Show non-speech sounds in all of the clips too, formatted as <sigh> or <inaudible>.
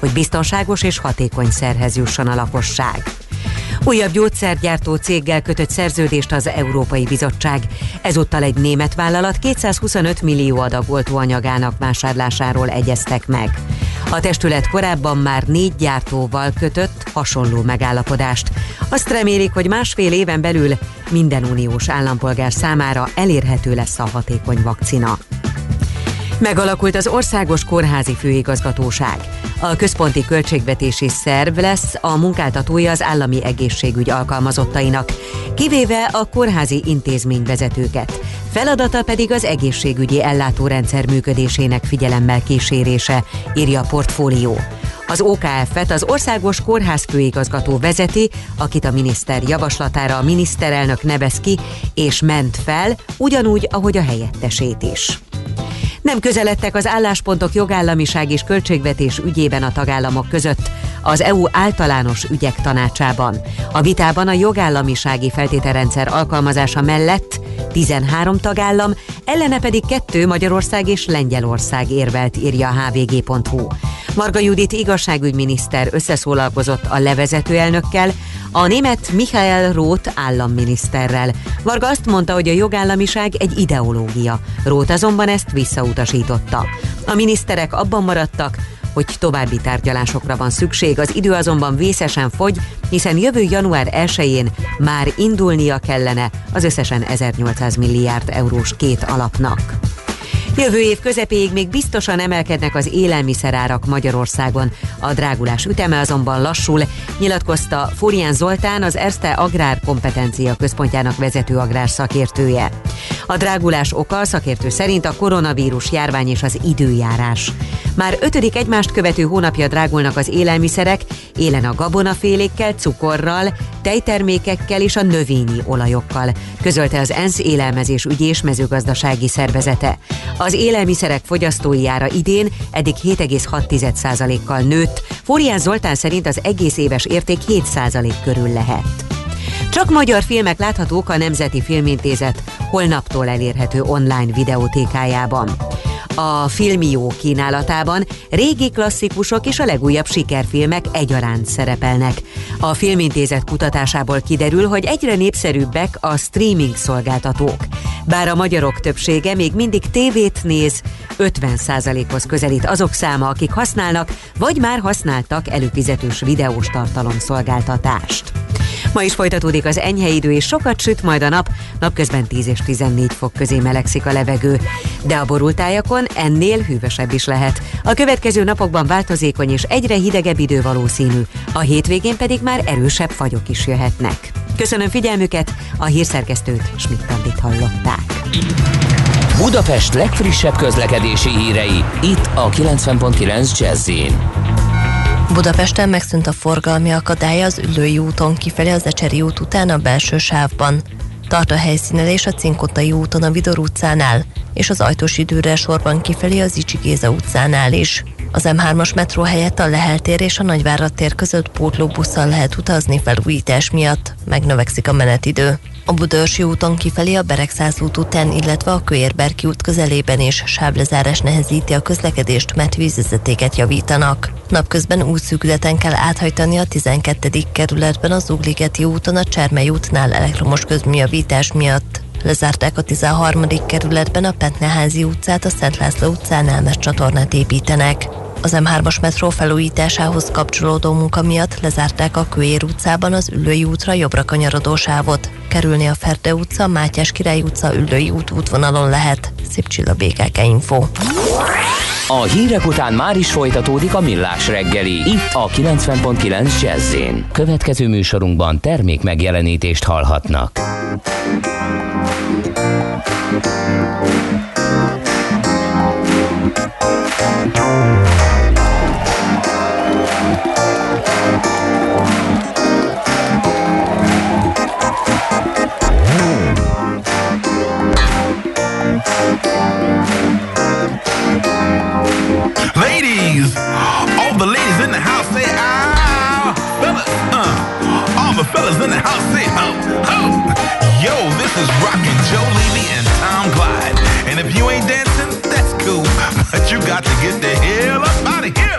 hogy biztonságos és hatékony szerhez jusson a lakosság. Újabb gyógyszergyártó céggel kötött szerződést az Európai Bizottság. Ezúttal egy német vállalat 225 millió adag oltóanyagának vásárlásáról egyeztek meg. A testület korábban már négy gyártóval kötött hasonló megállapodást. Azt remélik, hogy másfél éven belül minden uniós állampolgár számára elérhető lesz a hatékony vakcina. Megalakult az Országos Kórházi Főigazgatóság. A központi költségvetési szerv lesz a munkáltatója az állami egészségügy alkalmazottainak, kivéve a kórházi intézményvezetőket. Feladata pedig az egészségügyi ellátórendszer működésének figyelemmel kísérése, írja a portfólió. Az OKF-et az Országos Kórház főigazgató vezeti, akit a miniszter javaslatára a miniszterelnök nevez ki, és ment fel, ugyanúgy, ahogy a helyettesét is. Nem közeledtek az álláspontok jogállamiság és költségvetés ügyében a tagállamok között az EU általános ügyek tanácsában. A vitában a jogállamisági feltételrendszer alkalmazása mellett 13 tagállam, ellene pedig kettő Magyarország és Lengyelország érvelt, írja a hvg.hu. Marga Judit igazságügyminiszter összeszólalkozott a levezető elnökkel, a német Michael Roth államminiszterrel. Varga azt mondta, hogy a jogállamiság egy ideológia. Roth azonban ezt visszautasította. A miniszterek abban maradtak, hogy további tárgyalásokra van szükség, az idő azonban vészesen fogy, hiszen jövő január 1-én már indulnia kellene az összesen 1800 milliárd eurós két alapnak. Jövő év közepéig még biztosan emelkednek az élelmiszerárak Magyarországon. A drágulás üteme azonban lassul, nyilatkozta Fórián Zoltán, az Erste Agrár Kompetencia Központjának vezető agrár szakértője. A drágulás oka szakértő szerint a koronavírus járvány és az időjárás. Már ötödik egymást követő hónapja drágulnak az élelmiszerek, élen a gabonafélékkel, cukorral, tejtermékekkel és a növényi olajokkal, közölte az ENSZ élelmezés ügyi mezőgazdasági szervezete. Az élelmiszerek fogyasztói ára idén eddig 7,6%-kal nőtt, Fórián Zoltán szerint az egész éves érték 7% körül lehet. Csak magyar filmek láthatók a Nemzeti Filmintézet holnaptól elérhető online videótékájában. A Filmió kínálatában régi klasszikusok és a legújabb sikerfilmek egyaránt szerepelnek. A Filmintézet kutatásából kiderül, hogy egyre népszerűbbek a streaming szolgáltatók. Bár a magyarok többsége még mindig tévét néz, 50%-hoz közelít azok száma, akik használnak, vagy már használtak előfizetős videós tartalom szolgáltatást. Ma is folytatódik az enyhe idő, és sokat süt majd a nap, napközben 10 és 14 fok közé melegszik a levegő. De a borultájakon ennél hűvösebb is lehet. A következő napokban változékony és egyre hidegebb idő valószínű, a hétvégén pedig már erősebb fagyok is jöhetnek. Köszönöm figyelmüket, a hírszerkesztőt schmidt hallották. Budapest legfrissebb közlekedési hírei, itt a 90.9 jazz Budapesten megszűnt a forgalmi akadálya az Üllői úton kifelé az Ecseri út után a belső sávban. Tart a helyszínelés a Cinkotai úton a Vidor utcánál, és az ajtós időre sorban kifelé az Icsi Géza utcánál is. Az M3-as metró helyett a Lehel tér és a Nagyvárad tér között pótlóbusszal lehet utazni felújítás miatt, megnövekszik a menetidő. A Budörsi úton kifelé a Beregszáz út után, illetve a Kőérberki út közelében is sávlezárás nehezíti a közlekedést, mert vízvezetéket javítanak. Napközben útszűkületen kell áthajtani a 12. kerületben az Ugligeti úton a Csermely útnál elektromos közműjavítás miatt. Lezárták a 13. kerületben a Petneházi utcát, a Szent László utcánál, mert csatornát építenek. Az M3-as metró felújításához kapcsolódó munka miatt lezárták a Kőér utcában az Üllői útra jobbra kanyarodó sávot. Kerülni a Ferde utca, Mátyás Király utca, Üllői út útvonalon lehet. Szép csilla BKK Info. A hírek után már is folytatódik a millás reggeli. Itt a 90.9 jazz Következő műsorunkban termék megjelenítést hallhatnak. Yo, this is Rockin' Joe Levy and Tom Glide. And if you ain't dancing, <laughs> But you got to get the hell up out of here.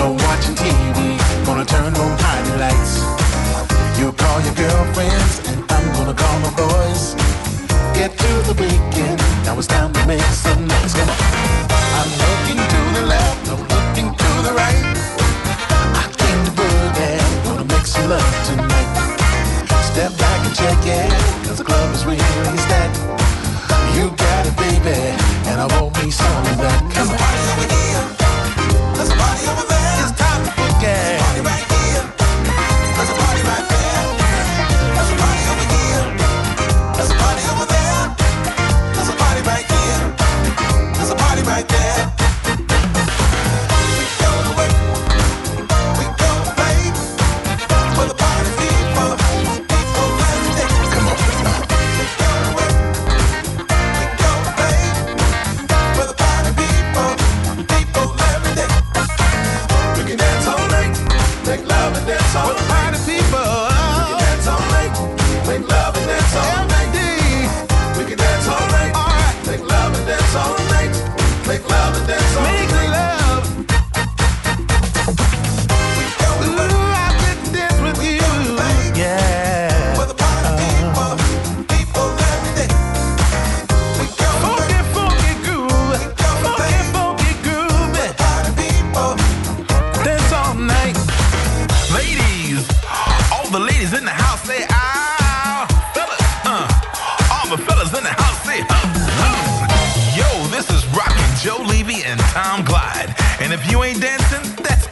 No watching TV, gonna turn on party lights. You call your girlfriends, and I'm gonna call my boys. Get to the weekend, now it's time to make some noise. Come on. I'm looking to the left, I'm looking to the right. I came to boogie, gonna make some love tonight. Step back and check it, cause the club is really stacked. You got it, baby, and I me some of that.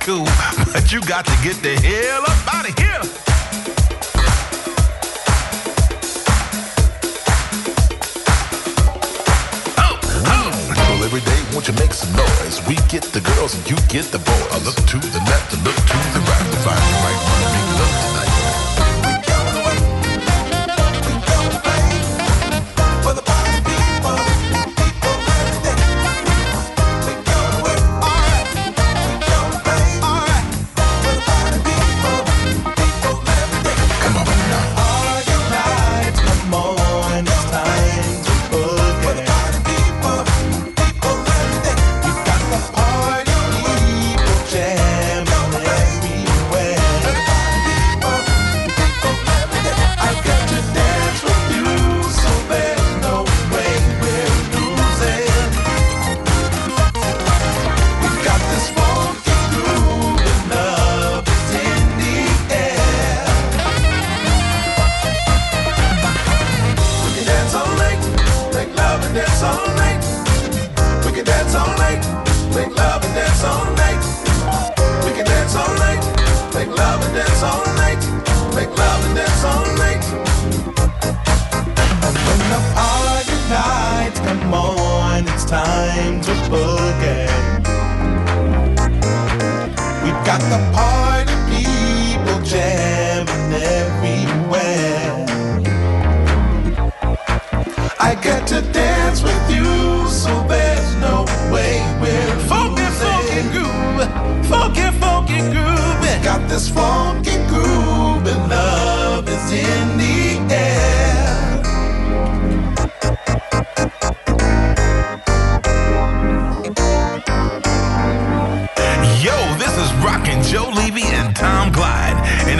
Cool. <laughs> But you got to get the hell up out of here. Oh, oh. Every day, won't you make some noise? We get the girls and you get the boys. I look to the left and look to the right to find the right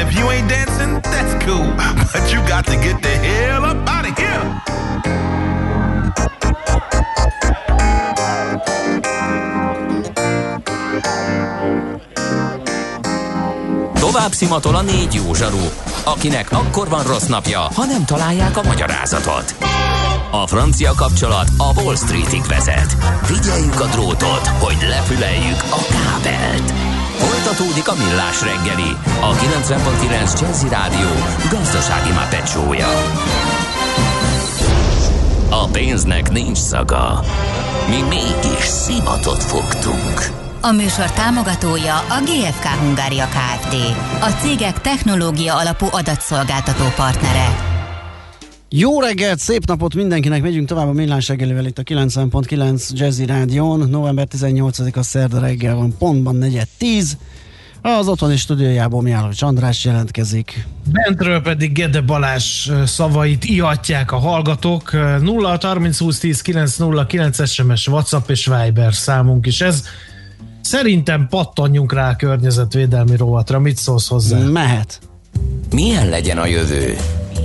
if you ain't dancing, that's cool. <laughs> But you got to get the hell up out of here. Tovább szimatol a négy jó zsaru, akinek akkor van rossz napja, ha nem találják a magyarázatot. A francia kapcsolat a Wall Streetig vezet. Figyeljük a drótot, hogy lefüleljük a kábelt. Folytatódik a millás reggeli, a 90.9 Jazzy Rádió gazdasági mapetsója. A pénznek nincs szaga. Mi mégis szimatot fogtunk. A műsor támogatója a GFK Hungária Kft. A cégek technológia alapú adatszolgáltató partnere. Jó reggelt, szép napot mindenkinek, megyünk tovább a millás reggelivel itt a 90.9 Jazzy Rádión. November 18-a szerda reggel van, pontban 4.10. Az otthoni stúdiójából Miállós András jelentkezik. Bentről pedig Gede Balázs szavait ihatják a hallgatók. 0 30 20 10 9 0 9 SMS, WhatsApp és Viber számunk is ez. Szerintem pattanjunk rá a környezetvédelmi rovatra. Mit szólsz hozzá? Mehet. Milyen legyen a jövő?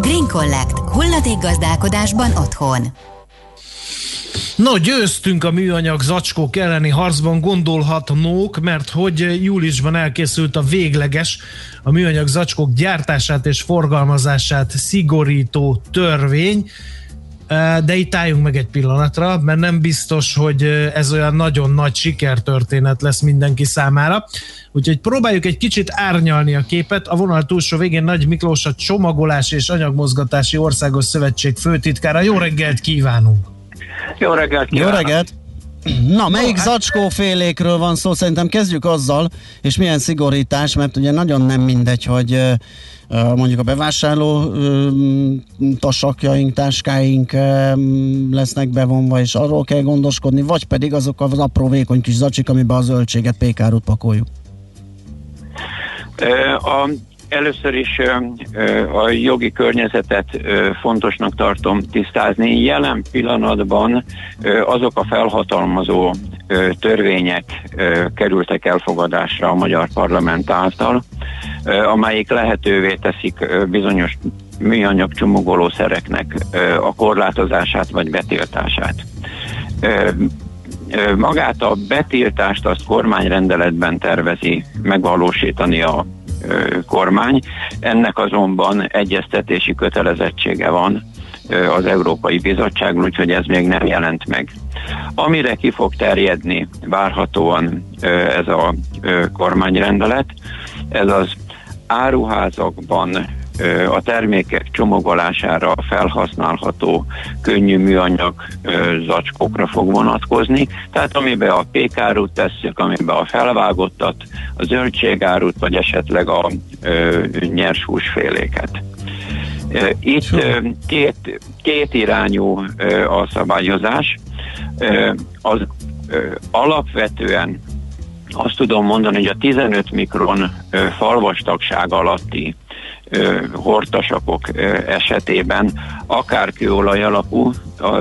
Green Collect. Hulladékgazdálkodásban otthon. No, győztünk a műanyag zacskók elleni harcban, gondolhatnók, mert hogy júliusban elkészült a végleges, a műanyag zacskók gyártását és forgalmazását szigorító törvény, de itt álljunk meg egy pillanatra, mert nem biztos, hogy ez olyan nagyon nagy sikertörténet lesz mindenki számára. Úgyhogy próbáljuk egy kicsit árnyalni a képet. A vonal túlsó végén Nagy Miklós a Csomagolás és Anyagmozgatási Országos Szövetség főtitkára. Jó reggelt kívánunk! Jó reggelt! Jó reggelt! Na, melyik zacskófélékről van szó? Szerintem kezdjük azzal, és milyen szigorítás, mert ugye nagyon nem mindegy, hogy mondjuk a bevásárló tasakjaink, táskáink lesznek bevonva, és arról kell gondoskodni, vagy pedig azok az apró vékony kis zacsik, amiben a zöldséget, pékárút pakoljuk. A Először is a jogi környezetet fontosnak tartom tisztázni. Jelen pillanatban azok a felhatalmazó törvények kerültek elfogadásra a magyar parlament által, amelyik lehetővé teszik bizonyos műanyag csomagolószereknek a korlátozását vagy betiltását. Magát a betiltást azt kormányrendeletben tervezi megvalósítani a kormány. Ennek azonban egyeztetési kötelezettsége van az Európai Bizottság, úgyhogy ez még nem jelent meg. Amire ki fog terjedni várhatóan ez a kormányrendelet, ez az áruházakban a termékek csomagolására felhasználható könnyű műanyag zacskókra fog vonatkozni, tehát amiben a pékárút tesszük, amiben a felvágottat, a zöldségárút, vagy esetleg a nyers húsféléket. Itt két, két irányú a szabályozás. Az alapvetően azt tudom mondani, hogy a 15 mikron falvastagság alatti hortasakok esetében akár kőolaj alapú,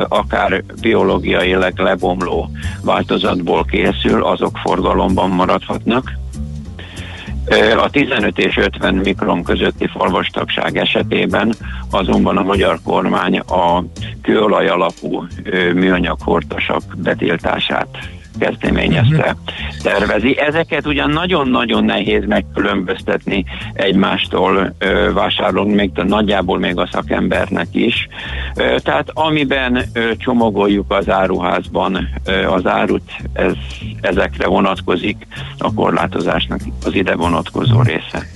akár biológiailag lebomló változatból készül, azok forgalomban maradhatnak. A 15 és 50 mikron közötti falvastagság esetében azonban a magyar kormány a kőolaj alapú műanyag hortasak betiltását kezdeményezte, tervezi. Ezeket ugyan nagyon-nagyon nehéz megkülönböztetni egymástól vásárolni, még nagyjából még a szakembernek is. Tehát amiben csomagoljuk az áruházban az árut, ez, ezekre vonatkozik a korlátozásnak az ide vonatkozó része.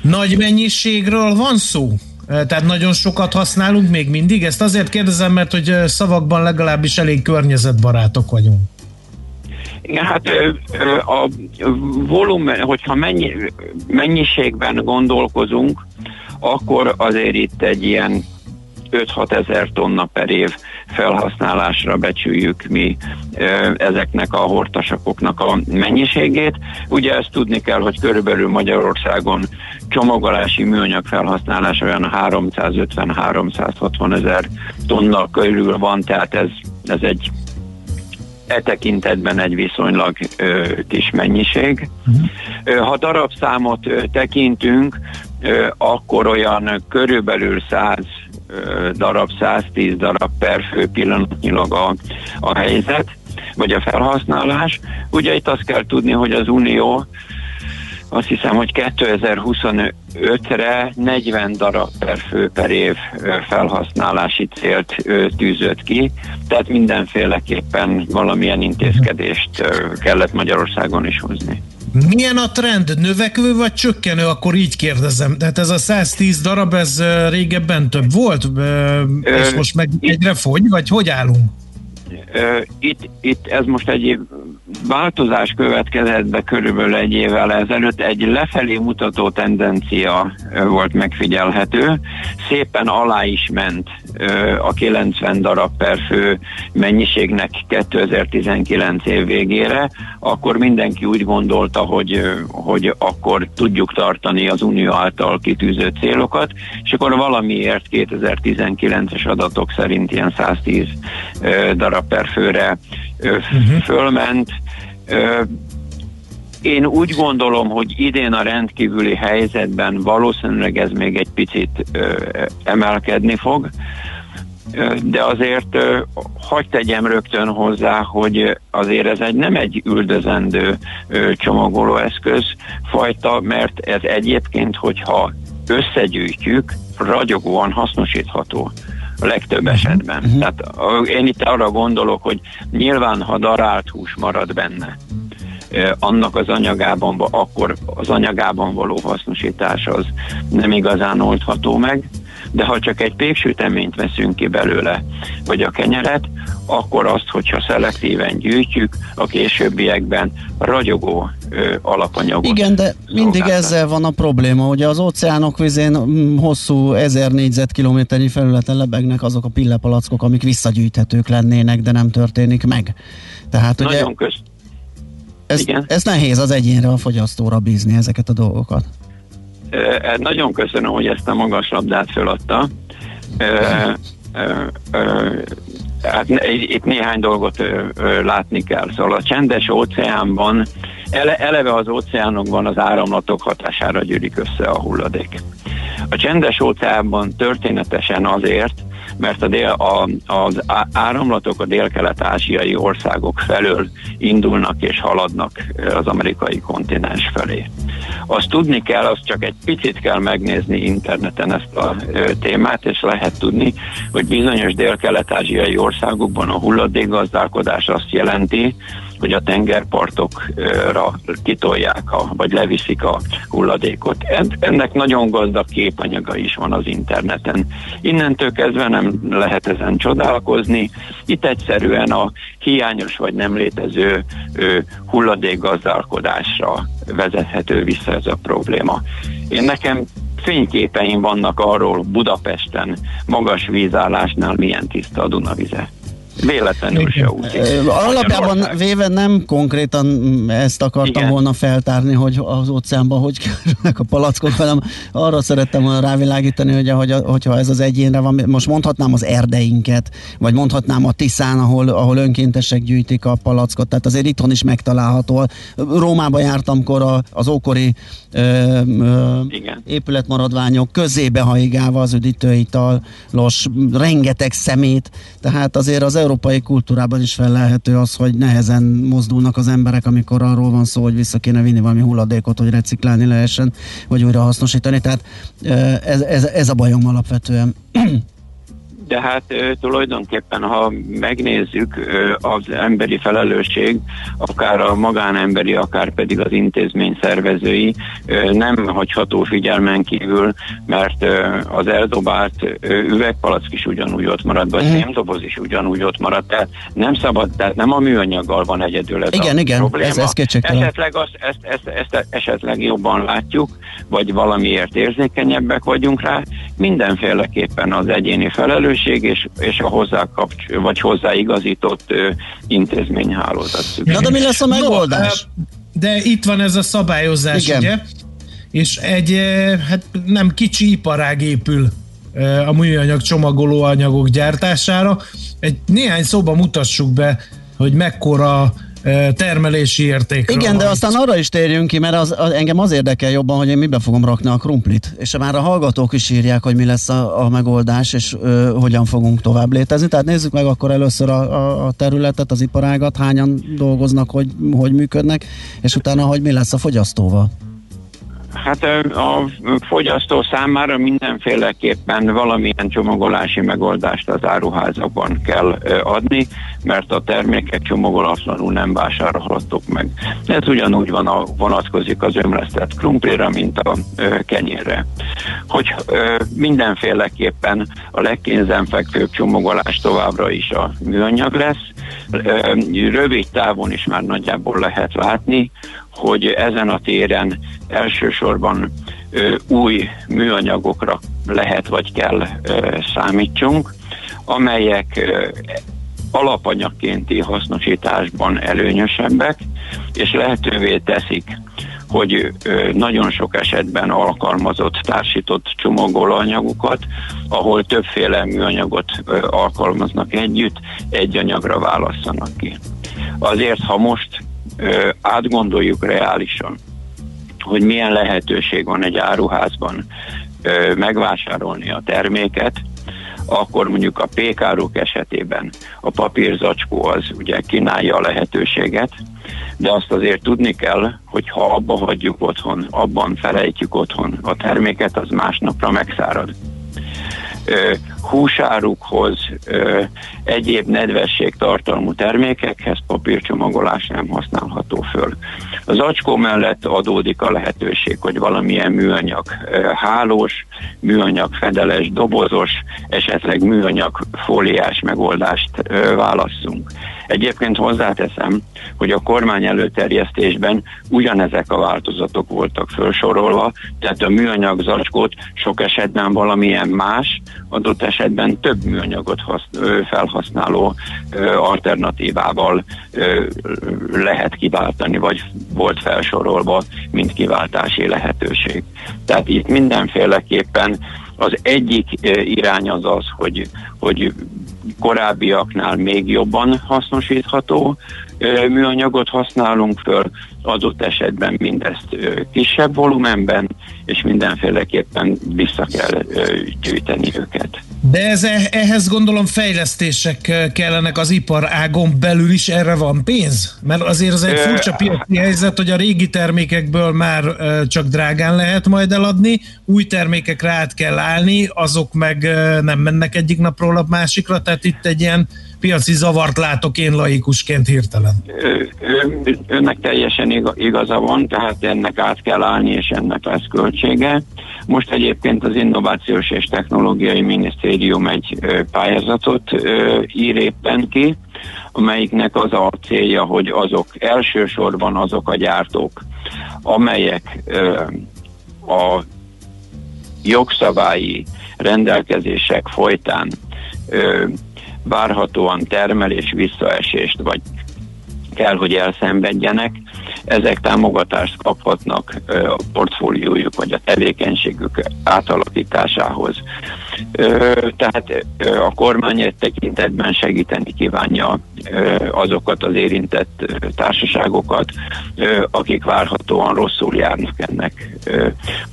Nagy mennyiségről van szó? Tehát nagyon sokat használunk még mindig? Ezt azért kérdezem, mert hogy szavakban legalábbis elég környezetbarátok vagyunk. Igen, hát a volumen, hogyha mennyi, mennyiségben gondolkozunk, akkor azért itt egy ilyen 5-6 ezer tonna per év felhasználásra becsüljük mi ezeknek a hortasakoknak a mennyiségét. Ugye ezt tudni kell, hogy körülbelül Magyarországon csomagolási műanyag felhasználás olyan 350-360 ezer tonna körül van, tehát ez, ez egy e tekintetben egy viszonylag ö, kis mennyiség. Uh-huh. Ha darabszámot ö, tekintünk, ö, akkor olyan körülbelül 100 ö, darab, 110 darab per fő pillanatnyilag a, a helyzet, vagy a felhasználás. Ugye itt azt kell tudni, hogy az Unió azt hiszem, hogy 2025-re 40 darab per fő per év felhasználási célt tűzött ki, tehát mindenféleképpen valamilyen intézkedést kellett Magyarországon is hozni. Milyen a trend? Növekvő vagy csökkenő? Akkor így kérdezem. Tehát ez a 110 darab, ez régebben több volt? És most meg egyre fogy, vagy hogy állunk? Itt, itt ez most egy változás következett be körülbelül egy évvel ezelőtt, egy lefelé mutató tendencia volt megfigyelhető, szépen alá is ment a 90 darab per fő mennyiségnek 2019 év végére, akkor mindenki úgy gondolta, hogy, hogy akkor tudjuk tartani az Unió által kitűzött célokat, és akkor valamiért 2019-es adatok szerint ilyen 110 darab per főre uh-huh. fölment. Én úgy gondolom, hogy idén a rendkívüli helyzetben valószínűleg ez még egy picit emelkedni fog, de azért hagyd tegyem rögtön hozzá, hogy azért ez egy nem egy üldözendő csomagolóeszköz fajta, mert ez egyébként, hogyha összegyűjtjük, ragyogóan hasznosítható a legtöbb mhm. esetben. Uh-huh. Tehát én itt arra gondolok, hogy nyilván, ha darált hús marad benne, annak az anyagában, akkor az anyagában való hasznosítás az nem igazán oldható meg, de ha csak egy péksüteményt veszünk ki belőle, vagy a kenyeret, akkor azt, hogyha szelektíven gyűjtjük, a későbbiekben ragyogó ö, alapanyagot. Igen, de mindig ezzel van a probléma, hogy az óceánok vizén mm, hosszú ezer négyzetkilométernyi felületen lebegnek azok a pillepalackok, amik visszagyűjthetők lennének, de nem történik meg. Tehát Nagyon ugye... Köz... Ez, Igen. ez nehéz az egyénre, a fogyasztóra bízni ezeket a dolgokat. E, nagyon köszönöm, hogy ezt a magas labdát föladta. Hát itt néhány dolgot látni kell. Szóval a csendes óceánban, ele, eleve az óceánokban az áramlatok hatására gyűrik össze a hulladék. A csendes óceánban történetesen azért, mert a dél, a, az áramlatok a dél-kelet-ázsiai országok felől indulnak és haladnak az amerikai kontinens felé. Azt tudni kell, azt csak egy picit kell megnézni interneten ezt a témát, és lehet tudni, hogy bizonyos dél-kelet-ázsiai országokban a hulladékgazdálkodás azt jelenti, hogy a tengerpartokra kitolják, a, vagy leviszik a hulladékot. Ennek nagyon gazdag képanyaga is van az interneten. Innentől kezdve nem lehet ezen csodálkozni. Itt egyszerűen a hiányos vagy nem létező hulladékgazdálkodásra vezethető vissza ez a probléma. Én nekem fényképeim vannak arról Budapesten magas vízállásnál milyen tiszta a Dunavize. Véletlenül se úgy. Alapjában véve nem konkrétan ezt akartam Igen. volna feltárni, hogy az óceánban hogy kerülnek a palackok, hanem arra szerettem volna rávilágítani, hogy ahogy, hogyha ez az egyénre van, most mondhatnám az erdeinket, vagy mondhatnám a Tiszán, ahol, ahol önkéntesek gyűjtik a palackot, tehát azért itthon is megtalálható. Rómába jártam, kor az ókori ö, ö, épületmaradványok közébe haigálva az üdítőitalos, rengeteg szemét, tehát azért az európai kultúrában is felelhető az, hogy nehezen mozdulnak az emberek, amikor arról van szó, hogy vissza kéne vinni valami hulladékot, hogy reciklálni lehessen, vagy újra hasznosítani. Tehát ez, ez, ez a bajom alapvetően de hát tulajdonképpen, ha megnézzük az emberi felelősség, akár a magánemberi, akár pedig az intézmény szervezői nem hagyható figyelmen kívül, mert az eldobált üvegpalack is ugyanúgy ott marad, vagy mm. doboz is ugyanúgy ott marad, tehát nem szabad, tehát nem a műanyaggal van egyedül ez igen, a igen, probléma. Ez, ez esetleg azt, ezt, ezt, ezt esetleg jobban látjuk, vagy valamiért érzékenyebbek vagyunk rá, mindenféleképpen az egyéni felelősség és, és a hozzá kapcs- vagy hozzáigazított intézményhálózat szükség. Na de mi lesz a megoldás? No, de itt van ez a szabályozás, Igen. ugye? És egy hát nem kicsi iparág épül a műanyag csomagoló anyagok gyártására. Egy néhány szóba mutassuk be, hogy mekkora termelési érték. Igen, de aztán arra is térjünk ki, mert az, az, engem az érdekel jobban, hogy én mibe fogom rakni a krumplit. És már a hallgatók is írják, hogy mi lesz a, a megoldás, és ö, hogyan fogunk tovább létezni. Tehát nézzük meg akkor először a, a, a területet, az iparágat, hányan dolgoznak, hogy, hogy működnek, és utána, hogy mi lesz a fogyasztóval. Hát a fogyasztó számára mindenféleképpen valamilyen csomagolási megoldást az áruházakban kell adni, mert a termékek csomagolatlanul nem vásárolhatók meg. Ez ugyanúgy van a, vonatkozik az ömlesztett krumplira, mint a kenyérre. hogy ö, mindenféleképpen a legkézenfekvőbb csomagolás továbbra is a műanyag lesz. Ö, rövid távon is már nagyjából lehet látni, hogy ezen a téren elsősorban ö, új műanyagokra lehet vagy kell ö, számítsunk, amelyek ö, alapanyagkénti hasznosításban előnyösebbek, és lehetővé teszik, hogy nagyon sok esetben alkalmazott, társított csomagolóanyagokat, ahol többféle műanyagot alkalmaznak együtt, egy anyagra válasszanak ki. Azért, ha most átgondoljuk reálisan, hogy milyen lehetőség van egy áruházban megvásárolni a terméket, akkor mondjuk a pékárok esetében a papírzacskó az ugye kínálja a lehetőséget, de azt azért tudni kell, hogy ha abba hagyjuk otthon, abban felejtjük otthon a terméket, az másnapra megszárad húsárukhoz, egyéb nedvesség tartalmú termékekhez papírcsomagolás nem használható föl. Az acskó mellett adódik a lehetőség, hogy valamilyen műanyag hálós, műanyag fedeles, dobozos, esetleg műanyag fóliás megoldást válasszunk. Egyébként hozzáteszem, hogy a kormány előterjesztésben ugyanezek a változatok voltak felsorolva, tehát a műanyag zacskót sok esetben valamilyen más, adott esetben több műanyagot felhasználó alternatívával lehet kiváltani, vagy volt felsorolva, mint kiváltási lehetőség. Tehát itt mindenféleképpen az egyik irány az az, hogy, hogy korábbiaknál még jobban hasznosítható műanyagot használunk föl, adott esetben mindezt kisebb volumenben, és mindenféleképpen vissza kell gyűjteni őket. De ez, e, ehhez gondolom fejlesztések kellenek az iparágon belül is, erre van pénz? Mert azért az egy furcsa piaci helyzet, hogy a régi termékekből már csak drágán lehet majd eladni, új termékekre át kell állni, azok meg nem mennek egyik napról a másikra, tehát itt egy ilyen piaci zavart látok én laikusként hirtelen. Önnek teljesen igaza van, tehát ennek át kell állni, és ennek lesz költsége. Most egyébként az Innovációs és Technológiai Minisztérium egy pályázatot ír éppen ki, amelyiknek az a célja, hogy azok elsősorban azok a gyártók, amelyek a jogszabályi rendelkezések folytán várhatóan termelés visszaesést, vagy kell, hogy elszenvedjenek, ezek támogatást kaphatnak a portfóliójuk vagy a tevékenységük átalakításához. Tehát a kormány egy tekintetben segíteni kívánja azokat az érintett társaságokat, akik várhatóan rosszul járnak ennek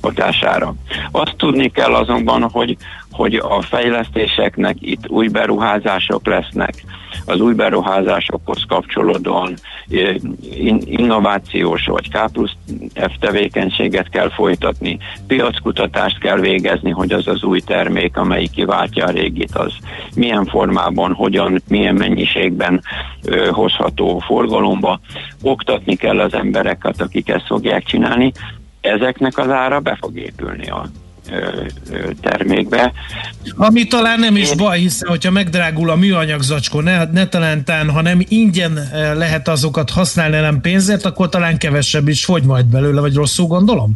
hatására. Azt tudni kell azonban, hogy, hogy a fejlesztéseknek itt új beruházások lesznek, az új beruházásokhoz kapcsolódóan innovációs vagy K plusz F tevékenységet kell folytatni, piackutatást kell végezni, hogy az az új termék, amelyik kiváltja a régit, az milyen formában, hogyan, milyen mennyiségben hozható forgalomba. Oktatni kell az embereket, akik ezt fogják csinálni. Ezeknek az ára be fog épülni a termékbe. Ami talán nem is baj, hiszen hogyha megdrágul a műanyag zacskó, ne, ne talántán, ha nem ingyen lehet azokat használni, nem pénzért, akkor talán kevesebb is fogy majd belőle, vagy rosszul gondolom?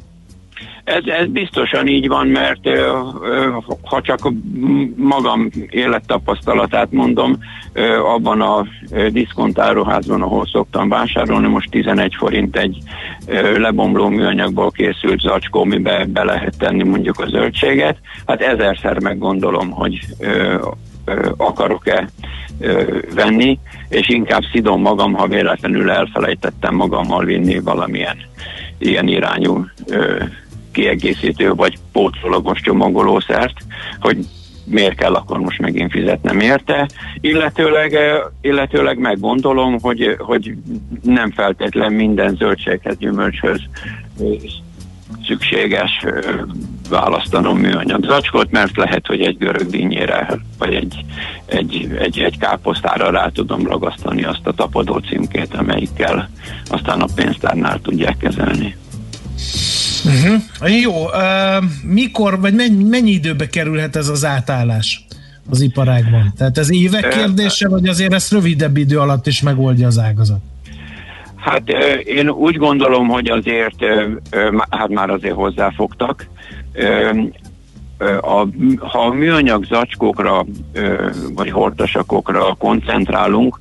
Ez, ez biztosan így van, mert ha csak magam élettapasztalatát mondom, abban a diszkontáruházban, ahol szoktam vásárolni, most 11 forint egy lebomló műanyagból készült zacskó, amibe be lehet tenni mondjuk a zöldséget. Hát ezerszer meggondolom, hogy akarok-e venni, és inkább szidom magam, ha véletlenül elfelejtettem magammal vinni valamilyen ilyen irányú kiegészítő vagy pótlólagos csomagolószert, hogy miért kell akkor most megint fizetnem érte, illetőleg, illetőleg meggondolom, hogy, hogy nem feltétlen minden zöldséghez, gyümölcshöz szükséges választanom műanyag zacskót, mert lehet, hogy egy görög dinnyére, vagy egy, egy, egy, egy káposztára rá tudom ragasztani azt a tapadó címkét, amelyikkel aztán a pénztárnál tudják kezelni. Uh-huh. Jó, uh, mikor, vagy mennyi, mennyi időbe kerülhet ez az átállás az iparágban? Tehát ez évek kérdése, vagy azért ezt rövidebb idő alatt is megoldja az ágazat? Hát én úgy gondolom, hogy azért, hát már azért hozzáfogtak. A, ha a műanyag zacskókra vagy hortasakokra koncentrálunk,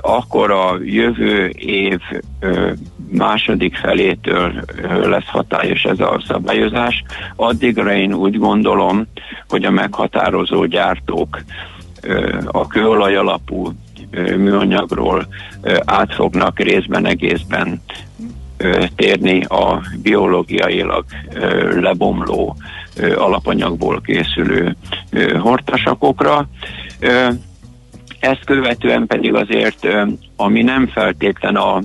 akkor a jövő év második felétől lesz hatályos ez a szabályozás. Addigra én úgy gondolom, hogy a meghatározó gyártók a kőolaj alapú műanyagról át fognak részben egészben térni a biológiailag lebomló alapanyagból készülő hortasakokra. Ezt követően pedig azért, ami nem feltétlen a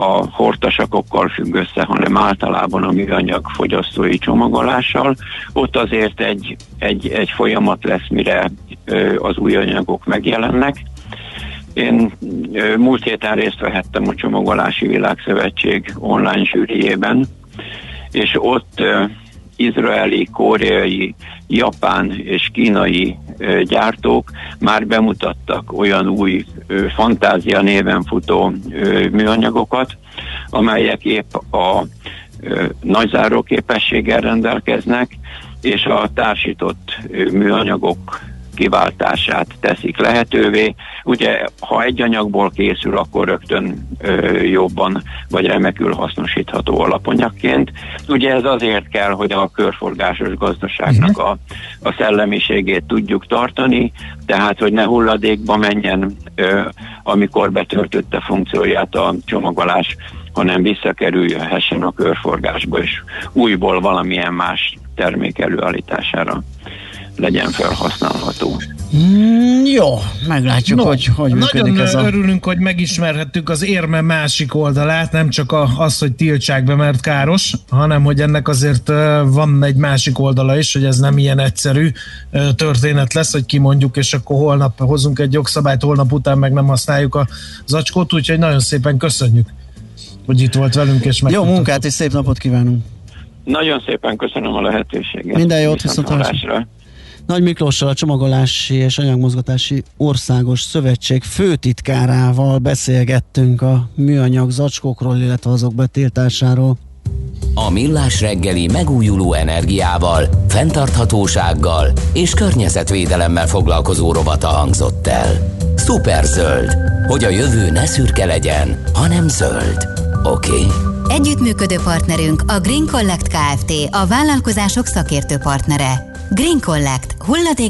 a hortasakokkal függ össze, hanem általában a műanyag fogyasztói csomagolással. Ott azért egy, egy, egy folyamat lesz, mire az új anyagok megjelennek. Én múlt héten részt vehettem a Csomagolási Világszövetség online zsűriében, és ott izraeli, koreai, japán és kínai gyártók már bemutattak olyan új fantázia néven futó műanyagokat, amelyek épp a nagy záróképességgel rendelkeznek, és a társított műanyagok kiváltását teszik lehetővé. Ugye, ha egy anyagból készül, akkor rögtön ö, jobban vagy remekül hasznosítható alapanyagként. Ugye ez azért kell, hogy a körforgásos gazdaságnak a, a szellemiségét tudjuk tartani, tehát hogy ne hulladékba menjen, ö, amikor betöltötte funkcióját a csomagolás, hanem visszakerülhessen a körforgásba, és újból valamilyen más termék előállítására legyen felhasználható. Mm, jó, meglátjuk, no, hogy hogy működik ez a... örülünk, hogy megismerhettük az érme másik oldalát, nem csak a, az, hogy tiltsák be, mert káros, hanem hogy ennek azért van egy másik oldala is, hogy ez nem ilyen egyszerű történet lesz, hogy kimondjuk, és akkor holnap hozunk egy jogszabályt, holnap után meg nem használjuk a zacskót, úgyhogy nagyon szépen köszönjük, hogy itt volt velünk, és Jó munkát és szép napot kívánunk! Nagyon szépen köszönöm a lehetőséget. Minden jót, viszont nagy Miklóssal a Csomagolási és Anyagmozgatási Országos Szövetség főtitkárával beszélgettünk a műanyag zacskókról, illetve azok betiltásáról. A Millás reggeli megújuló energiával, fenntarthatósággal és környezetvédelemmel foglalkozó rovata hangzott el. zöld, hogy a jövő ne szürke legyen, hanem zöld. Oké? Okay? Együttműködő partnerünk a Green Collect Kft. a vállalkozások szakértő partnere. Green Collect.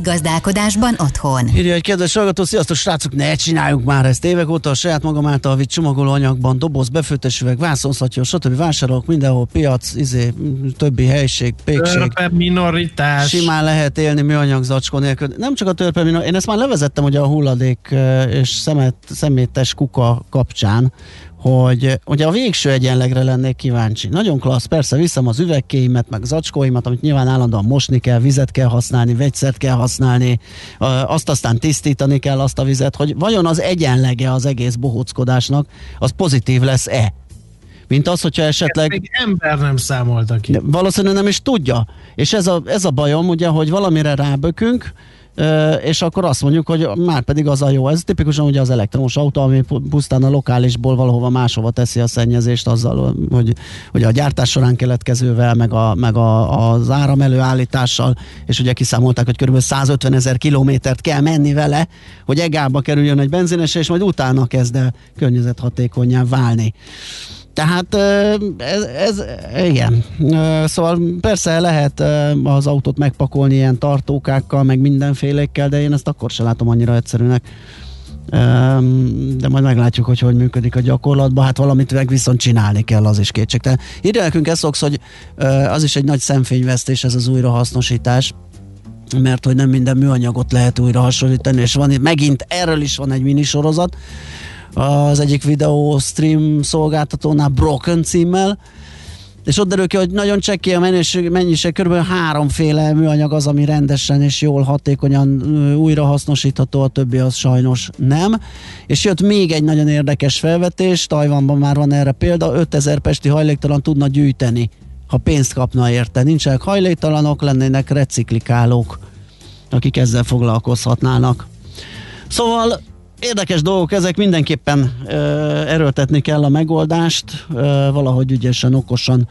gazdálkodásban otthon. Írja egy kedves hallgató, sziasztok srácok, ne csináljuk már ezt. Évek óta a saját magam által vitt csomagoló anyagban, doboz, befőttes üveg, vászonszatyor, stb. vásárolok mindenhol, piac, izé, többi helység, pékség. Törpe minoritás. Simán lehet élni műanyag zacskó nélkül. Nem csak a törpe minoritás, én ezt már levezettem ugye a hulladék és szemet, szemétes kuka kapcsán, hogy ugye a végső egyenlegre lennék kíváncsi. Nagyon klassz, persze viszem az üvegkéimet, meg zacskóimat, amit nyilván állandóan mosni kell, vizet kell használni, vegyszert kell használni, azt aztán tisztítani kell azt a vizet, hogy vajon az egyenlege az egész bohóckodásnak, az pozitív lesz-e? Mint az, hogyha esetleg... Ezt még ember nem számolta ki. Valószínűleg nem is tudja. És ez a, ez a bajom, ugye, hogy valamire rábökünk, és akkor azt mondjuk, hogy már pedig az a jó. Ez tipikusan ugye az elektromos autó, ami pusztán a lokálisból valahova máshova teszi a szennyezést azzal, hogy, hogy a gyártás során keletkezővel, meg, a, meg a, az áram előállítással, és ugye kiszámolták, hogy kb. 150 ezer kilométert kell menni vele, hogy egába kerüljön egy benzines, és majd utána kezd el környezethatékonyá válni. Tehát ez, ez igen. Szóval persze lehet az autót megpakolni ilyen tartókákkal, meg mindenfélékkel, de én ezt akkor sem látom annyira egyszerűnek. De majd meglátjuk, hogy hogy működik a gyakorlatban. Hát valamit meg viszont csinálni kell, az is kétségtelen. Ide nekünk ez szoksz, hogy az is egy nagy szemfényvesztés ez az újrahasznosítás mert hogy nem minden műanyagot lehet újra hasonlítani, és van, megint erről is van egy minisorozat, az egyik videó stream szolgáltatónál Broken címmel, és ott derül ki, hogy nagyon csekély a mennyiség, mennyiség kb. háromféle műanyag az, ami rendesen és jól, hatékonyan újra hasznosítható, a többi az sajnos nem. És jött még egy nagyon érdekes felvetés, Tajvanban már van erre példa, 5000 pesti hajléktalan tudna gyűjteni ha pénzt kapna érte. Nincsenek hajléktalanok, lennének reciklikálók, akik ezzel foglalkozhatnának. Szóval érdekes dolgok ezek, mindenképpen ö, erőltetni kell a megoldást, ö, valahogy ügyesen, okosan,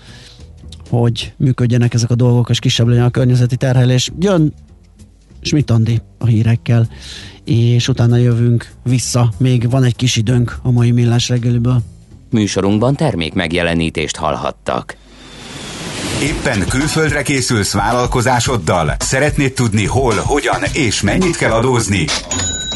hogy működjenek ezek a dolgok, és kisebb legyen a környezeti terhelés. Jön Schmidt Andi a hírekkel, és utána jövünk vissza. Még van egy kis időnk a mai millás reggeliből. Műsorunkban termék megjelenítést hallhattak. Éppen külföldre készülsz vállalkozásoddal? Szeretnéd tudni hol, hogyan és mennyit kell adózni?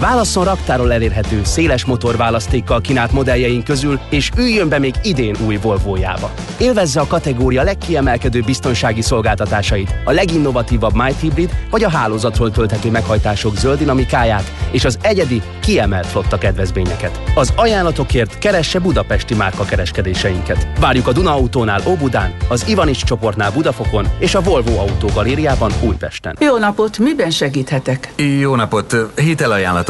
Válasszon raktáról elérhető, széles motorválasztékkal kínált modelljeink közül, és üljön be még idén új Volvo-jába. Élvezze a kategória legkiemelkedő biztonsági szolgáltatásait, a leginnovatívabb Might Hybrid vagy a hálózatról tölthető meghajtások zöld dinamikáját és az egyedi, kiemelt flotta kedvezményeket. Az ajánlatokért keresse budapesti márka kereskedéseinket. Várjuk a Duna Autónál Óbudán, az Ivanics csoportnál Budafokon és a Volvo Autó Galériában Újpesten. Jó napot, miben segíthetek? Jó napot, hitelajánlatot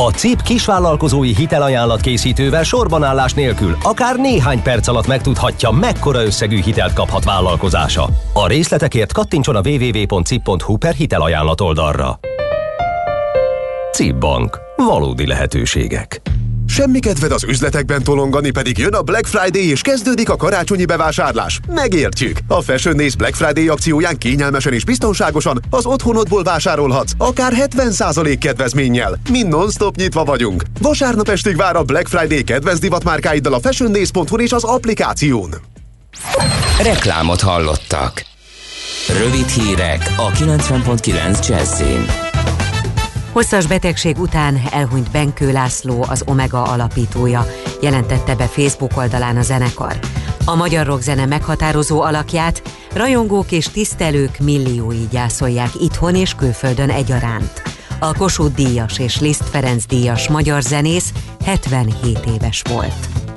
A CIP kisvállalkozói hitelajánlat készítővel sorbanállás nélkül akár néhány perc alatt megtudhatja, mekkora összegű hitelt kaphat vállalkozása. A részletekért kattintson a www.cip.hu per hitelajánlat oldalra. CIP Bank. Valódi lehetőségek. Semmi kedved az üzletekben tolongani, pedig jön a Black Friday és kezdődik a karácsonyi bevásárlás. Megértjük! A Fashion Days Black Friday akcióján kényelmesen és biztonságosan az otthonodból vásárolhatsz, akár 70% kedvezménnyel. Mi non-stop nyitva vagyunk. Vasárnap estig vár a Black Friday kedvenc divatmárkáiddal a fashiondays.hu és az applikáción. Reklámot hallottak. Rövid hírek a 90.9 Jazzin. Hosszas betegség után elhunyt Benkő László, az Omega alapítója, jelentette be Facebook oldalán a zenekar. A magyar rockzene meghatározó alakját rajongók és tisztelők milliói gyászolják itthon és külföldön egyaránt. A Kossuth Díjas és Liszt Ferenc Díjas magyar zenész 77 éves volt.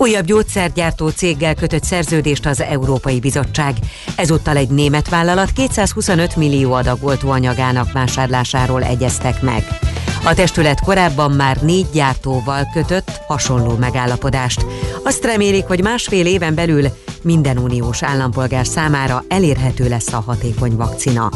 Újabb gyógyszergyártó céggel kötött szerződést az Európai Bizottság. Ezúttal egy német vállalat 225 millió adag oltóanyagának vásárlásáról egyeztek meg. A testület korábban már négy gyártóval kötött hasonló megállapodást. Azt remélik, hogy másfél éven belül minden uniós állampolgár számára elérhető lesz a hatékony vakcina.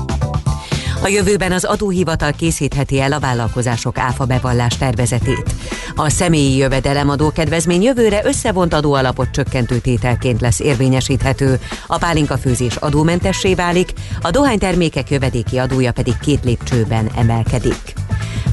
A jövőben az adóhivatal készítheti el a vállalkozások áfa bevallás tervezetét. A személyi jövedelemadó kedvezmény jövőre összevont adóalapot csökkentő tételként lesz érvényesíthető, a pálinkafőzés adómentessé válik, a dohánytermékek jövedéki adója pedig két lépcsőben emelkedik.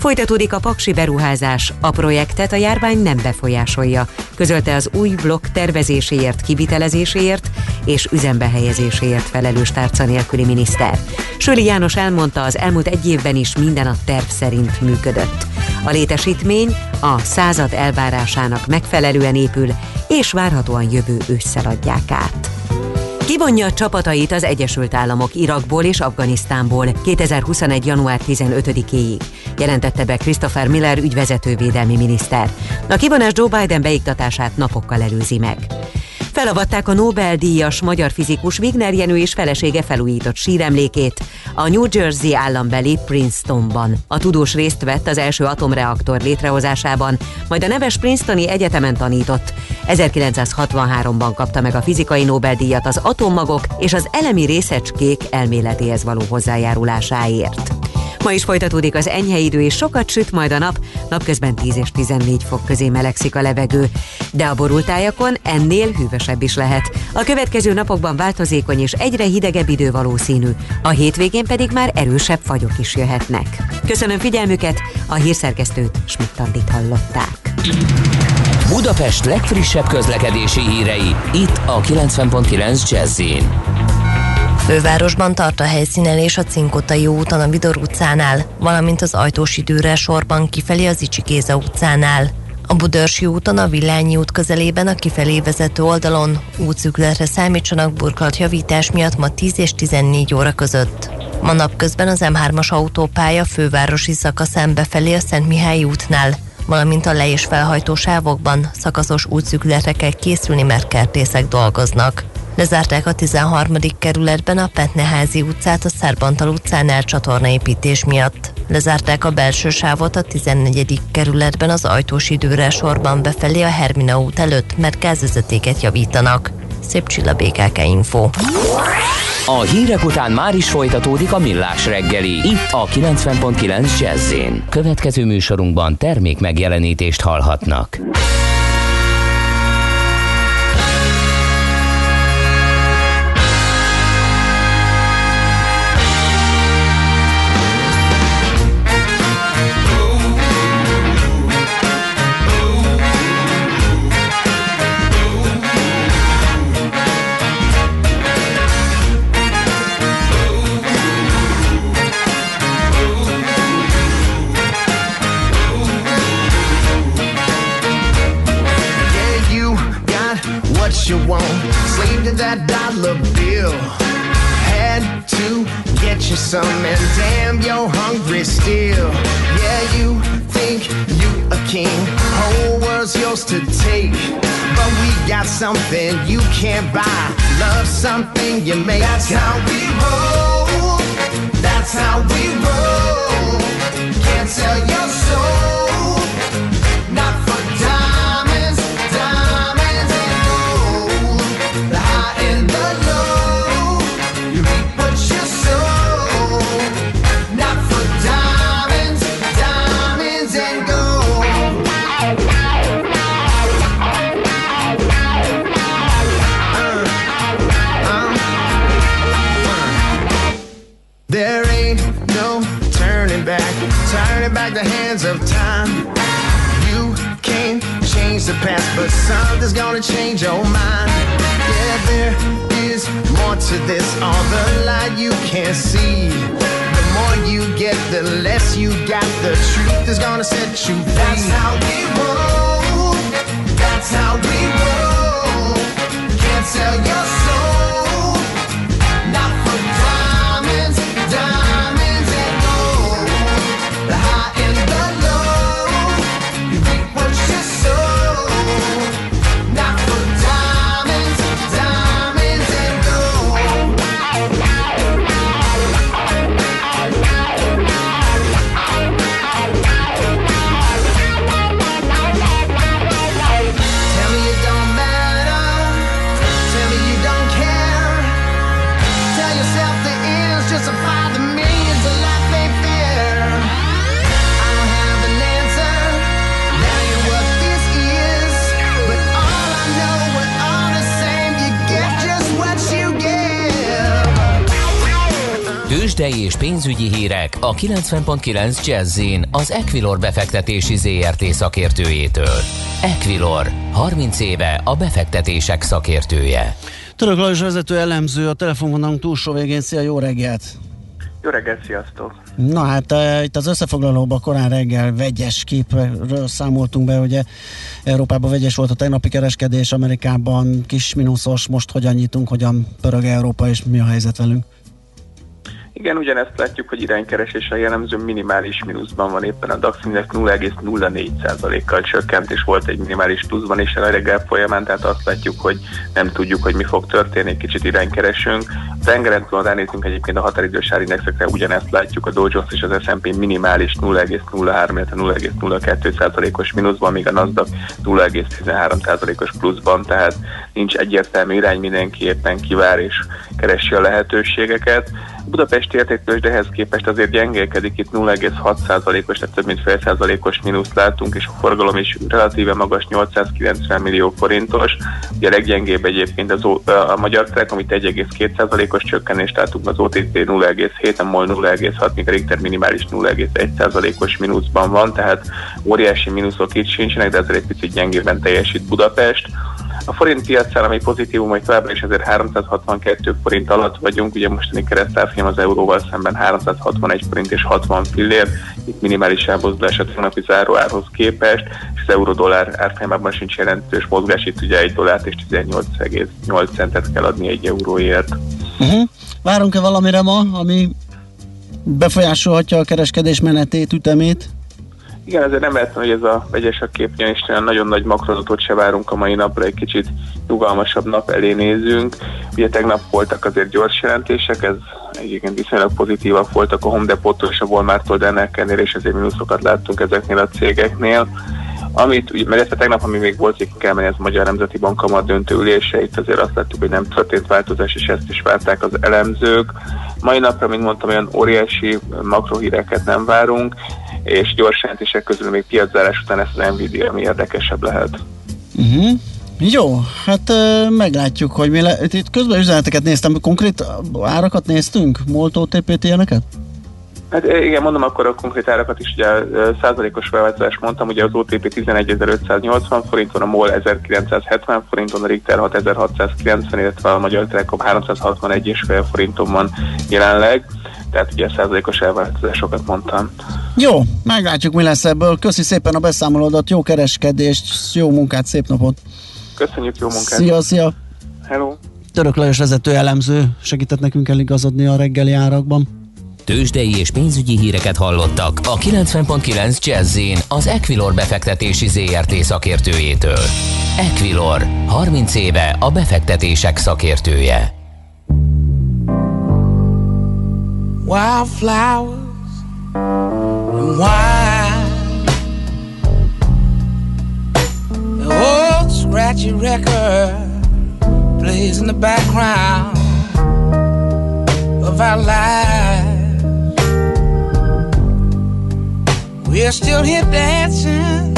Folytatódik a paksi beruházás, a projektet a járvány nem befolyásolja, közölte az új blokk tervezéséért, kivitelezéséért és üzembe helyezéséért felelős tárca nélküli miniszter. Söli János elmondta, az elmúlt egy évben is minden a terv szerint működött. A létesítmény a század elvárásának megfelelően épül, és várhatóan jövő ősszel adják át. Kivonja a csapatait az Egyesült Államok Irakból és Afganisztánból 2021. január 15-éig, jelentette be Christopher Miller ügyvezetővédelmi miniszter. A kivonás Joe Biden beiktatását napokkal előzi meg. Felavatták a Nobel-díjas magyar fizikus Wigner Jenő és felesége felújított síremlékét a New Jersey állambeli Princetonban. A tudós részt vett az első atomreaktor létrehozásában, majd a neves Princetoni Egyetemen tanított. 1963-ban kapta meg a fizikai Nobel-díjat az atommagok és az elemi részecskék elméletéhez való hozzájárulásáért. Ma is folytatódik az enyhe idő, és sokat süt majd a nap, napközben 10 és 14 fok közé melegszik a levegő, de a borultájakon ennél hűvösebb is lehet. A következő napokban változékony és egyre hidegebb idő valószínű, a hétvégén pedig már erősebb fagyok is jöhetnek. Köszönöm figyelmüket, a hírszerkesztőt Schmidt-Tandit hallották. Budapest legfrissebb közlekedési hírei, itt a 90.9 jazz Fővárosban tart a helyszínelés a Cinkotai úton a Vidor utcánál, valamint az ajtós időre sorban kifelé az Icsi Géza utcánál. A Budörsi úton a Villányi út közelében a kifelé vezető oldalon útszükletre számítsanak burkolat javítás miatt ma 10 és 14 óra között. Ma napközben az M3-as autópálya fővárosi szakaszán befelé a Szent Mihály útnál, valamint a le- és felhajtó sávokban szakaszos útszükletre kell készülni, mert kertészek dolgoznak. Lezárták a 13. kerületben a Petneházi utcát a Szerbantal utcánál csatornaépítés miatt. Lezárták a belső sávot a 14. kerületben az ajtós időre sorban befelé a Hermina út előtt, mert gázvezetéket javítanak. Szép Csilla BKK Info. A hírek után már is folytatódik a millás reggeli, itt a 90.9 jazz Következő műsorunkban termék megjelenítést hallhatnak. Something you can't buy. Love something you make. That's how we roll. That's how we roll. Can't sell your the past, but something's gonna change your mind. Yeah, there is more to this. All the light you can't see. The more you get, the less you got. The truth is gonna set you free. That's how we roll. That's how we roll. Can't sell your soul. Tőzsdei és pénzügyi hírek a 90.9 jazz az Equilor befektetési ZRT szakértőjétől. Equilor, 30 éve a befektetések szakértője. Török Lajos vezető elemző a telefonvonalunk túlsó végén. Szia, jó reggelt! Jó reggelt, sziasztok! Na hát e, itt az összefoglalóban korán reggel vegyes képről számoltunk be, ugye Európában vegyes volt a tegnapi kereskedés, Amerikában kis mínuszos, most hogyan nyitunk, hogyan pörög Európa, és mi a helyzet velünk? Igen, ugyanezt látjuk, hogy iránykeresés a jellemző minimális mínuszban van éppen a DAX Index 0,04%-kal csökkent, és volt egy minimális pluszban is a reggel folyamán, tehát azt látjuk, hogy nem tudjuk, hogy mi fog történni, kicsit iránykeresünk. A tengeren túl ránézünk egyébként a határidős árindexekre, ugyanezt látjuk, a Dow Jones és az S&P minimális 0,03, illetve 0,02%-os mínuszban, míg a Nasdaq 0,13%-os pluszban, tehát nincs egyértelmű irány, mindenki éppen kivár és keresi a lehetőségeket. Budapesti értéktőzsdehez képest azért gyengélkedik, itt 0,6%-os, tehát több mint fél százalékos mínuszt látunk, és a forgalom is relatíve magas, 890 millió forintos. Ugye a leggyengébb egyébként az, a Magyar Telekom, itt 1,2%-os csökkenést látunk, az OTP 0,7, a MOL 0,6, míg a Richter minimális 0,1%-os mínuszban van, tehát óriási mínuszok itt sincsenek, de ezért egy picit gyengében teljesít Budapest. A forint piacán, ami pozitívum, hogy továbbra is azért 362 forint alatt vagyunk, ugye mostani keresztárfolyam az euróval szemben 361 forint és 60 fillér, itt minimális elmozdulás a tegnapi záróárhoz képest, és az euró-dollár árfolyamában sincs jelentős mozgás, itt ugye egy dollárt és 18,8 centet kell adni egy euróért. Uh-huh. Várunk-e valamire ma, ami befolyásolhatja a kereskedés menetét, ütemét? Igen, ezért nem lehet, hogy ez a vegyes a kép, ugyanis nagyon nagy makrozatot se várunk a mai napra, egy kicsit nyugalmasabb nap elé nézünk. Ugye tegnap voltak azért gyors jelentések, ez egyébként viszonylag pozitívak voltak a Home Depot-tól és a Walmart-tól, de ennek ellenére is azért mínuszokat láttunk ezeknél a cégeknél. Amit, mert ezt a tegnap, ami még volt, hogy kell menni, ez a Magyar Nemzeti Bank kamat döntő ülése, itt azért azt láttuk, hogy nem történt változás, és ezt is várták az elemzők. Mai napra, mint mondtam, olyan óriási makrohíreket nem várunk, és gyors jelentések közül még piaczárás után ez az Nvidia, ami érdekesebb lehet. Uh-huh. Jó, hát meglátjuk, hogy mi le... Itt közben üzeneteket néztem, konkrét árakat néztünk? Moltó, TPT ilyeneket? Hát igen, mondom akkor a konkrét árakat is, ugye százalékos felváltozás mondtam, ugye az OTP 11.580 forinton, a MOL 1970 forinton, a Richter 6690, illetve a Magyar Telekom 361,5 forinton van jelenleg, tehát ugye százalékos elváltozásokat mondtam. Jó, meglátjuk mi lesz ebből. Köszi szépen a beszámolódat, jó kereskedést, jó munkát, szép napot! Köszönjük, jó munkát! Szia, szia! Hello! Török Lajos vezető elemző segített nekünk eligazodni a reggeli árakban. Tőzsdei és pénzügyi híreket hallottak a 90.9 jazz az Equilor befektetési ZRT szakértőjétől. Equilor, 30 éve a befektetések szakértője. Wildflowers and wine The old scratchy record plays in the background of our lives We're still here dancing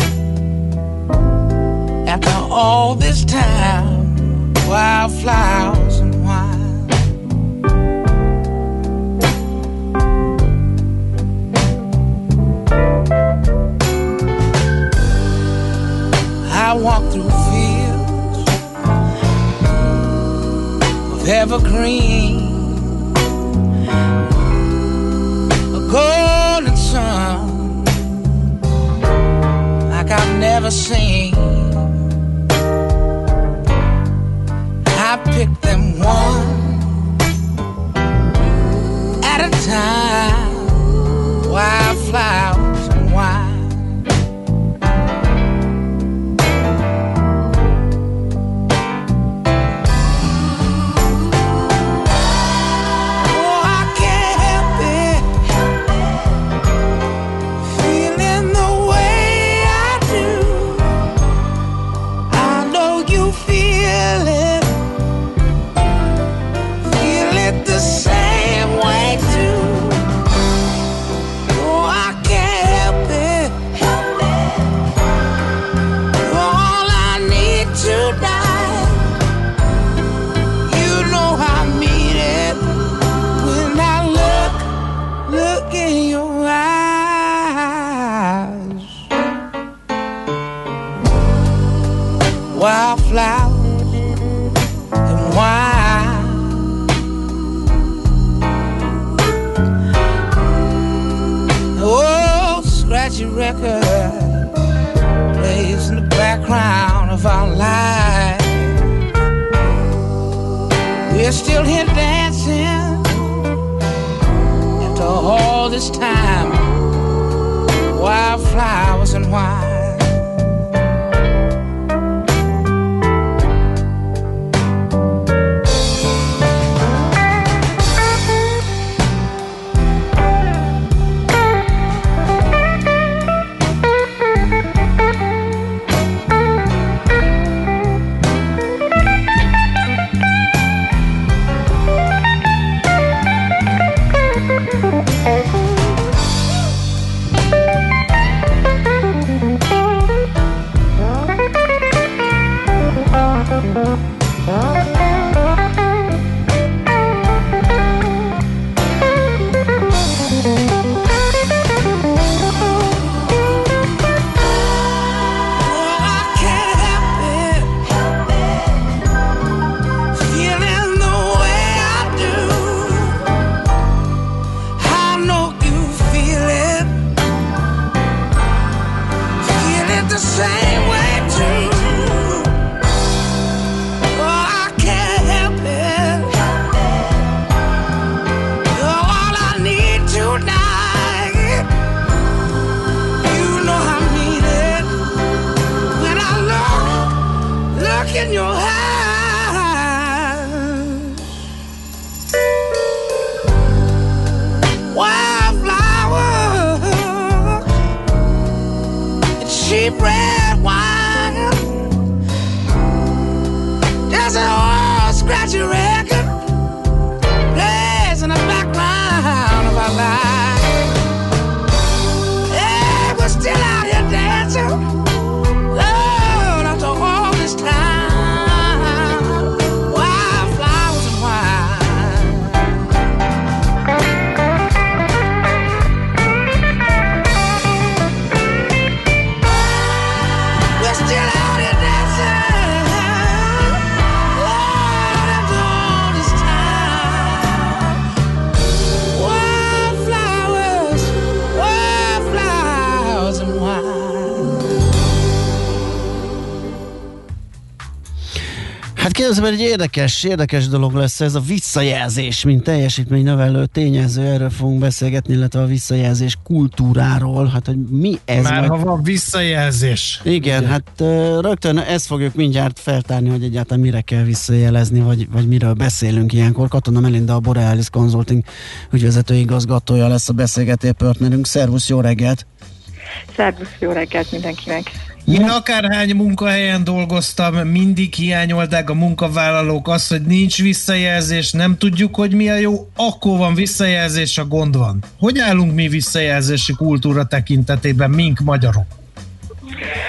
after all this time. Wildflowers and wine. I walk through fields of evergreen. A ever seen. I pick them one at a time. Wildflower. Hát kérdezem, egy érdekes, érdekes dolog lesz ez a visszajelzés, mint teljesítmény növelő tényező, erről fogunk beszélgetni, illetve a visszajelzés kultúráról, hát hogy mi ez Már majd- ha van visszajelzés. Igen, Ugye? hát rögtön ezt fogjuk mindjárt feltárni, hogy egyáltalán mire kell visszajelezni, vagy, vagy miről beszélünk ilyenkor. Katona Melinda, a Borealis Consulting ügyvezető igazgatója lesz a beszélgeté partnerünk. Szervusz, jó reggelt! Szervusz, jó reggelt mindenkinek! Én akárhány munkahelyen dolgoztam, mindig hiányolták a munkavállalók azt, hogy nincs visszajelzés, nem tudjuk, hogy mi a jó, akkor van visszajelzés, a gond van. Hogy állunk mi visszajelzési kultúra tekintetében, mink magyarok?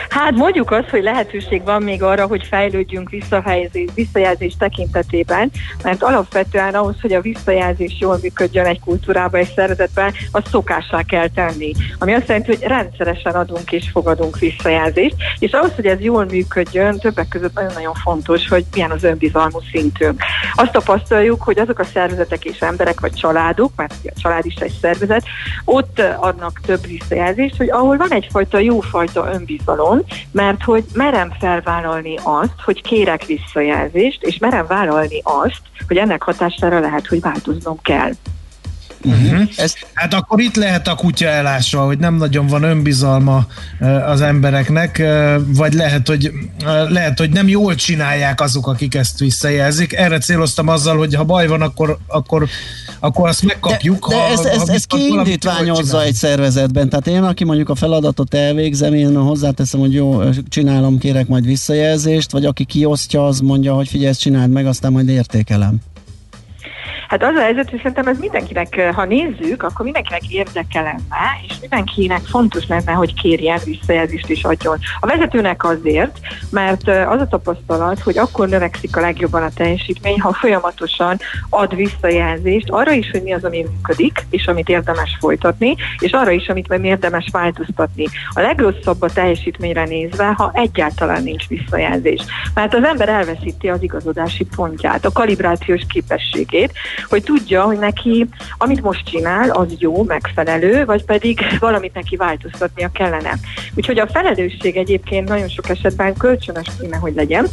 Hát mondjuk azt, hogy lehetőség van még arra, hogy fejlődjünk visszajelzés, visszajelzés tekintetében, mert alapvetően ahhoz, hogy a visszajelzés jól működjön egy kultúrában, egy szervezetben, azt szokássá kell tenni. Ami azt jelenti, hogy rendszeresen adunk és fogadunk visszajelzést, és ahhoz, hogy ez jól működjön, többek között nagyon-nagyon fontos, hogy milyen az önbizalmú szintünk. Azt tapasztaljuk, hogy azok a szervezetek és emberek, vagy családok, mert a család is egy szervezet, ott adnak több visszajelzést, hogy ahol van egyfajta jófajta önbizalom, mert hogy merem felvállalni azt, hogy kérek visszajelzést, és merem vállalni azt, hogy ennek hatására lehet, hogy változnom kell. Uh-huh. Hát akkor itt lehet a kutya elásva, hogy nem nagyon van önbizalma az embereknek, vagy lehet hogy, eh, lehet, hogy nem jól csinálják azok, akik ezt visszajelzik. Erre céloztam azzal, hogy ha baj van, akkor, akkor, akkor azt megkapjuk. De ha, ez, ez, ha ez viszont ki valamit jól indítványozza csinál. egy szervezetben? Tehát én, aki mondjuk a feladatot elvégzem, én hozzáteszem, hogy jó, csinálom, kérek majd visszajelzést, vagy aki kiosztja, az mondja, hogy figyelj, ezt csináld meg, aztán majd értékelem. Hát az a helyzet, hogy szerintem ez mindenkinek, ha nézzük, akkor mindenkinek érdeke lenne, és mindenkinek fontos lenne, hogy kérjen visszajelzést és adjon. A vezetőnek azért, mert az a tapasztalat, hogy akkor növekszik a legjobban a teljesítmény, ha folyamatosan ad visszajelzést arra is, hogy mi az, ami működik, és amit érdemes folytatni, és arra is, amit meg érdemes változtatni. A legrosszabb a teljesítményre nézve, ha egyáltalán nincs visszajelzés. Mert az ember elveszíti az igazodási pontját, a kalibrációs képességét, hogy tudja, hogy neki, amit most csinál, az jó, megfelelő, vagy pedig valamit neki változtatnia kellene. Úgyhogy a felelősség egyébként nagyon sok esetben kölcsönös kéne, hogy legyen,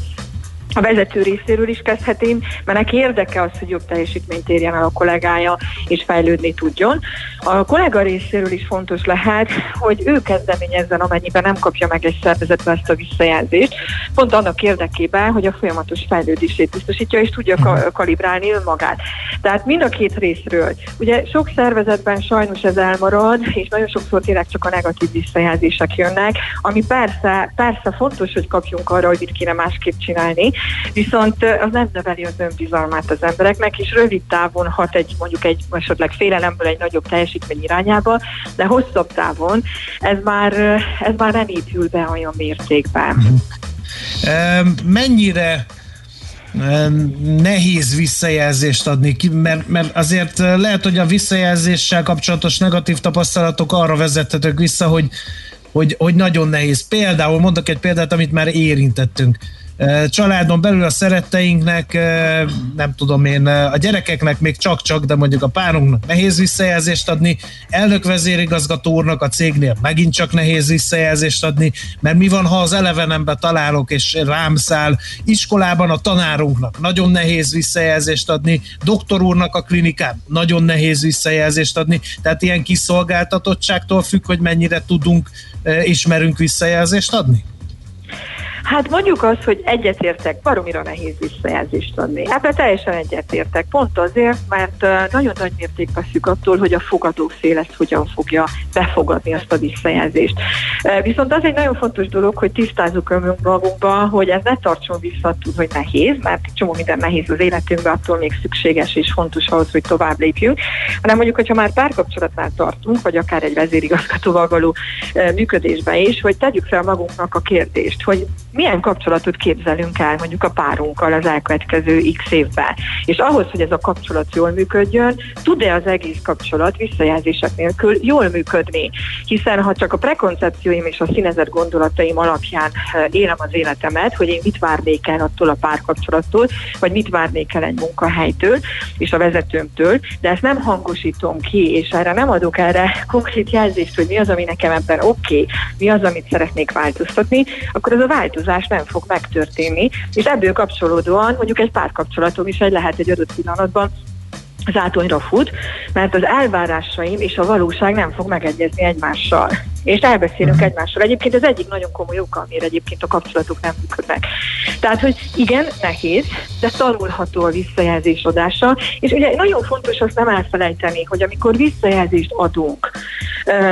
a vezető részéről is kezdhetém, mert neki érdeke az, hogy jobb teljesítményt érjen el a kollégája, és fejlődni tudjon. A kollega részéről is fontos lehet, hogy ő kezdeményezzen, amennyiben nem kapja meg egy szervezetbe ezt a visszajelzést, pont annak érdekében, hogy a folyamatos fejlődését biztosítja, és tudja ka- kalibrálni önmagát. Tehát mind a két részről. Ugye sok szervezetben sajnos ez elmarad, és nagyon sokszor tényleg csak a negatív visszajelzések jönnek, ami persze, persze fontos, hogy kapjunk arra, hogy mit kéne másképp csinálni, viszont az nem növeli az önbizalmát az embereknek, és rövid távon hat egy mondjuk egy esetleg félelemből egy nagyobb teljesítmény irányába, de hosszabb távon ez már, ez már nem épül be olyan mértékben. Em, Mennyire nehéz visszajelzést adni, mert, mert azért eh, lehet, hogy a visszajelzéssel kapcsolatos negatív tapasztalatok arra vezethetők vissza, hogy, hogy, hogy nagyon nehéz. Például mondok egy példát, amit már érintettünk. Családon belül a szeretteinknek, nem tudom én, a gyerekeknek még csak-csak, de mondjuk a párunknak nehéz visszajelzést adni, elnök vezérigazgató úrnak a cégnél megint csak nehéz visszajelzést adni, mert mi van, ha az elevenembe találok és rám száll, iskolában a tanárunknak nagyon nehéz visszajelzést adni, doktor úrnak a klinikán nagyon nehéz visszajelzést adni, tehát ilyen kiszolgáltatottságtól függ, hogy mennyire tudunk, ismerünk visszajelzést adni? Hát mondjuk azt, hogy egyetértek, baromira nehéz visszajelzést adni. Ebben teljesen egyetértek. Pont azért, mert nagyon nagy mértékben függ attól, hogy a fogadó fél ezt hogyan fogja befogadni azt a visszajelzést. Viszont az egy nagyon fontos dolog, hogy tisztázzuk önmagunkba, hogy ez ne tartson vissza attól, hogy nehéz, mert csomó minden nehéz az életünkben, attól még szükséges és fontos ahhoz, hogy tovább lépjünk, hanem mondjuk, hogyha már párkapcsolatnál tartunk, vagy akár egy vezérigazgatóval való működésben is, hogy tegyük fel magunknak a kérdést, hogy milyen kapcsolatot képzelünk el mondjuk a párunkkal az elkövetkező x évben. És ahhoz, hogy ez a kapcsolat jól működjön, tud-e az egész kapcsolat visszajelzések nélkül jól működni? Hiszen ha csak a prekoncepcióim és a színezett gondolataim alapján eh, élem az életemet, hogy én mit várnék el attól a párkapcsolattól, vagy mit várnék el egy munkahelytől és a vezetőmtől, de ezt nem hangosítom ki, és erre nem adok erre konkrét jelzést, hogy mi az, ami nekem ebben oké, okay, mi az, amit szeretnék változtatni, akkor az a változás nem fog megtörténni, és ebből kapcsolódóan mondjuk egy párkapcsolatom is egy lehet egy adott pillanatban zátonyra fut, mert az elvárásaim és a valóság nem fog megegyezni egymással. És elbeszélünk uh-huh. egymással. Egyébként ez egyik nagyon komoly oka, amire egyébként a kapcsolatok nem működnek. Tehát, hogy igen, nehéz, de tanulható a visszajelzés adása, és ugye nagyon fontos azt nem elfelejteni, hogy amikor visszajelzést adunk,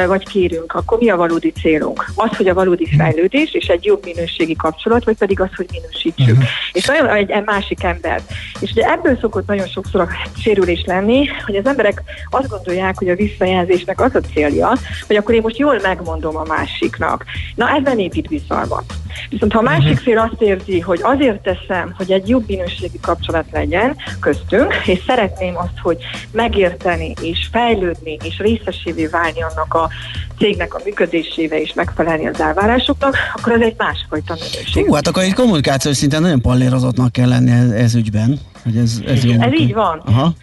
vagy kérünk, akkor mi a valódi célunk? Az, hogy a valódi fejlődés és egy jobb minőségi kapcsolat, vagy pedig az, hogy minősítsük. Uh-huh. És nagyon egy, egy másik ember. És ugye ebből szokott nagyon sokszor a sérülés lenni, hogy az emberek azt gondolják, hogy a visszajelzésnek az a célja, hogy akkor én most jól megmondom a másiknak. Na nem épít bizalmat. Viszont ha a másik fél azt érzi, hogy azért teszem, hogy egy jobb minőségi kapcsolat legyen köztünk, és szeretném azt, hogy megérteni és fejlődni és részesévé válni annak a cégnek a működésével és megfelelni az elvárásoknak, akkor ez egy másfajta minőség. Hú, hát akkor egy kommunikációs szinten nagyon pallérozottnak kell lenni ez, ez ügyben, hogy ez, ez jó. Ez így van. Aha.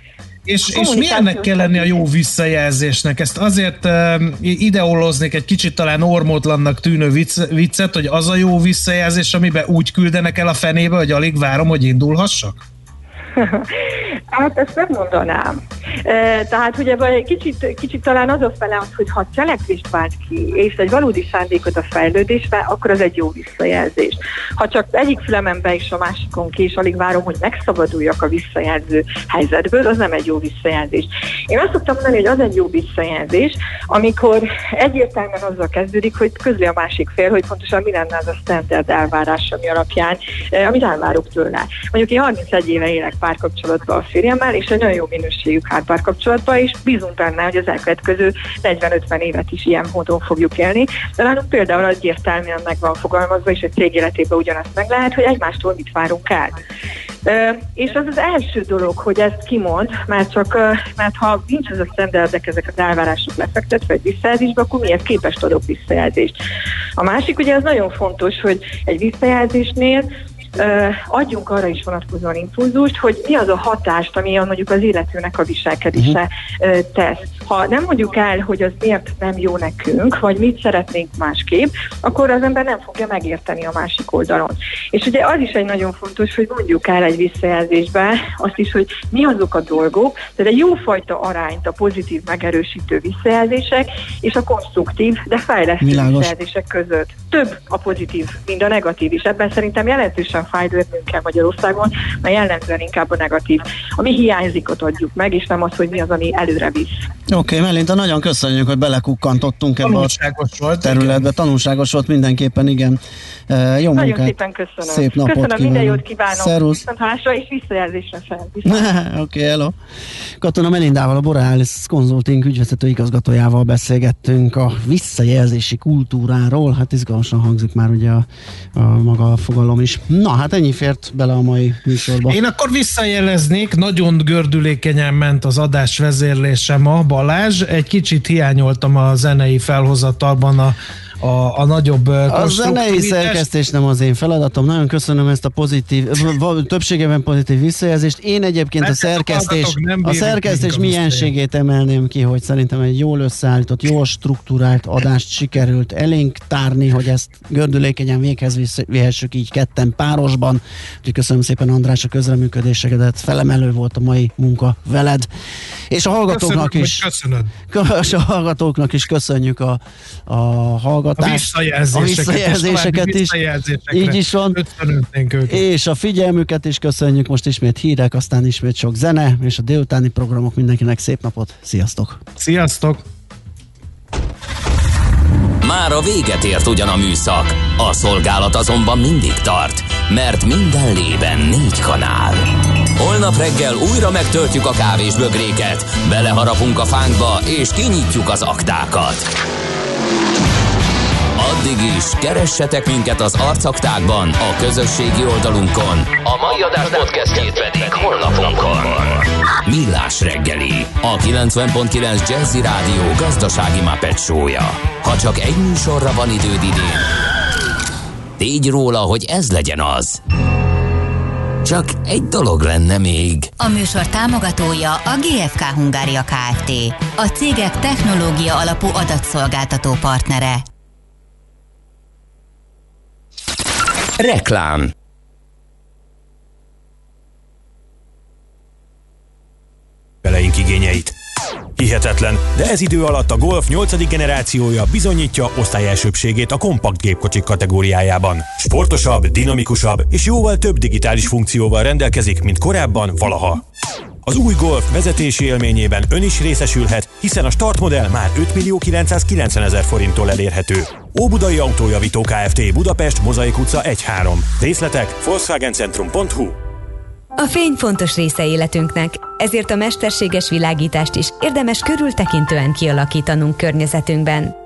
És, és milyennek kell lenni a jó visszajelzésnek? Ezt azért uh, ideoloznék egy kicsit talán ormótlannak tűnő vicc, viccet, hogy az a jó visszajelzés, amiben úgy küldenek el a fenébe, hogy alig várom, hogy indulhassak? <laughs> Hát ezt nem mondanám. Tehát ugye vagy kicsit, kicsit talán az a fele hogy ha cselekvést vált ki, és egy valódi szándékot a fejlődésbe, akkor az egy jó visszajelzés. Ha csak egyik fülemen be és a másikon ki, és alig várom, hogy megszabaduljak a visszajelző helyzetből, az nem egy jó visszajelzés. Én azt szoktam mondani, hogy az egy jó visszajelzés, amikor egyértelműen azzal kezdődik, hogy közli a másik fél, hogy pontosan mi lenne az a standard elvárás, ami alapján, eh, amit elvárok tőle. Mondjuk én 31 éve élek párkapcsolatban a férjemmel, és egy nagyon jó minőségű párkapcsolatban, és bízunk benne, hogy az elkövetkező 40-50 évet is ilyen módon fogjuk élni. De nálunk például egyértelműen meg van fogalmazva, és egy cég életében ugyanazt meg lehet, hogy egymástól mit várunk el. Ö, és az az első dolog, hogy ezt kimond, mert csak, ö, mert ha nincs ez a standardek, ezek az elvárások lefektetve egy visszajelzésbe, akkor miért képest adok visszajelzést. A másik ugye az nagyon fontos, hogy egy visszajelzésnél adjunk arra is vonatkozóan impulzust, hogy mi az a hatást, ami mondjuk az illetőnek a viselkedése uh-huh. tesz. Ha nem mondjuk el, hogy az miért nem jó nekünk, vagy mit szeretnénk másképp, akkor az ember nem fogja megérteni a másik oldalon. És ugye az is egy nagyon fontos, hogy mondjuk el egy visszajelzésbe azt is, hogy mi azok a dolgok, tehát egy jófajta arányt a pozitív megerősítő visszajelzések és a konstruktív, de fejlesztő Világos. visszajelzések között. Több a pozitív, mint a negatív is. Ebben szerintem jelentősen fájdőrnünk kell Magyarországon, mert jellemzően inkább a negatív. Ami hiányzik, ott adjuk meg, és nem az, hogy mi az, ami előre visz. Oké, okay, Melinta, nagyon köszönjük, hogy belekukkantottunk ebbe a Tanulságos volt, területbe. igen. Tanulságos volt mindenképpen, igen. Uh, jó Nagyon munkát. szépen köszönöm. Szép napot köszönöm, minden kívánok. jót kívánok. Szervusz. Viszontlátásra és visszajelzésre fel. <laughs> Oké, okay, hello. Katona Melindával, a Borealis Consulting ügyvezető igazgatójával beszélgettünk a visszajelzési kultúráról. Hát izgalmasan hangzik már ugye a, a maga a fogalom is. Na, hát ennyi fért bele a mai műsorba. Én akkor visszajeleznék, nagyon gördülékenyen ment az adás vezérlése ma, Balázs. Egy kicsit hiányoltam a zenei felhozatalban a, a, a nagyobb A zenei szerkesztés nem az én feladatom. Nagyon köszönöm ezt a pozitív, többségében pozitív visszajelzést. Én egyébként a Mert a szerkesztés, a bírjuk szerkesztés a mienségét emelném ki, hogy szerintem egy jól összeállított, jól struktúrált adást sikerült elénk tárni, hogy ezt gördülékenyen véghez vihessük így ketten párosban. Úgyhogy köszönöm szépen András a közreműködésedet, felemelő volt a mai munka veled. És a hallgatóknak Köszönöm, is. hogy köszönöd. <laughs> És a hallgatóknak is köszönjük a, a hallgatók hallgatást. A visszajelzéseket, a visszajelzéseket és is. visszajelzésekre Így is van. És a figyelmüket is köszönjük. Most ismét hírek, aztán ismét sok zene, és a délutáni programok mindenkinek szép napot. Sziasztok! Sziasztok! Már a véget ért ugyan a műszak, a szolgálat azonban mindig tart, mert minden lében négy kanál. Holnap reggel újra megtöltjük a kávés bögréket, beleharapunk a fánkba és kinyitjuk az aktákat. Addig is, keressetek minket az arcaktákban, a közösségi oldalunkon. A mai adás podcastjét pedig honlapunkon. Millás reggeli, a 90.9 Jazzy Rádió gazdasági Muppet show-ja. Ha csak egy műsorra van időd idén, tégy róla, hogy ez legyen az. Csak egy dolog lenne még. A műsor támogatója a GFK Hungária Kft. A cégek technológia alapú adatszolgáltató partnere. Reklám beleink igényeit. Hihetetlen, de ez idő alatt a Golf 8. generációja bizonyítja osztályelsőbségét a kompakt gépkocsik kategóriájában. Sportosabb, dinamikusabb és jóval több digitális funkcióval rendelkezik, mint korábban valaha. Az új Golf vezetési élményében ön is részesülhet, hiszen a startmodell már 5 millió 990 ezer forinttól elérhető. Óbudai Autójavító Kft. Budapest, Mozaik utca 1-3. Részletek volkswagencentrum.hu A fény fontos része életünknek, ezért a mesterséges világítást is érdemes körültekintően kialakítanunk környezetünkben.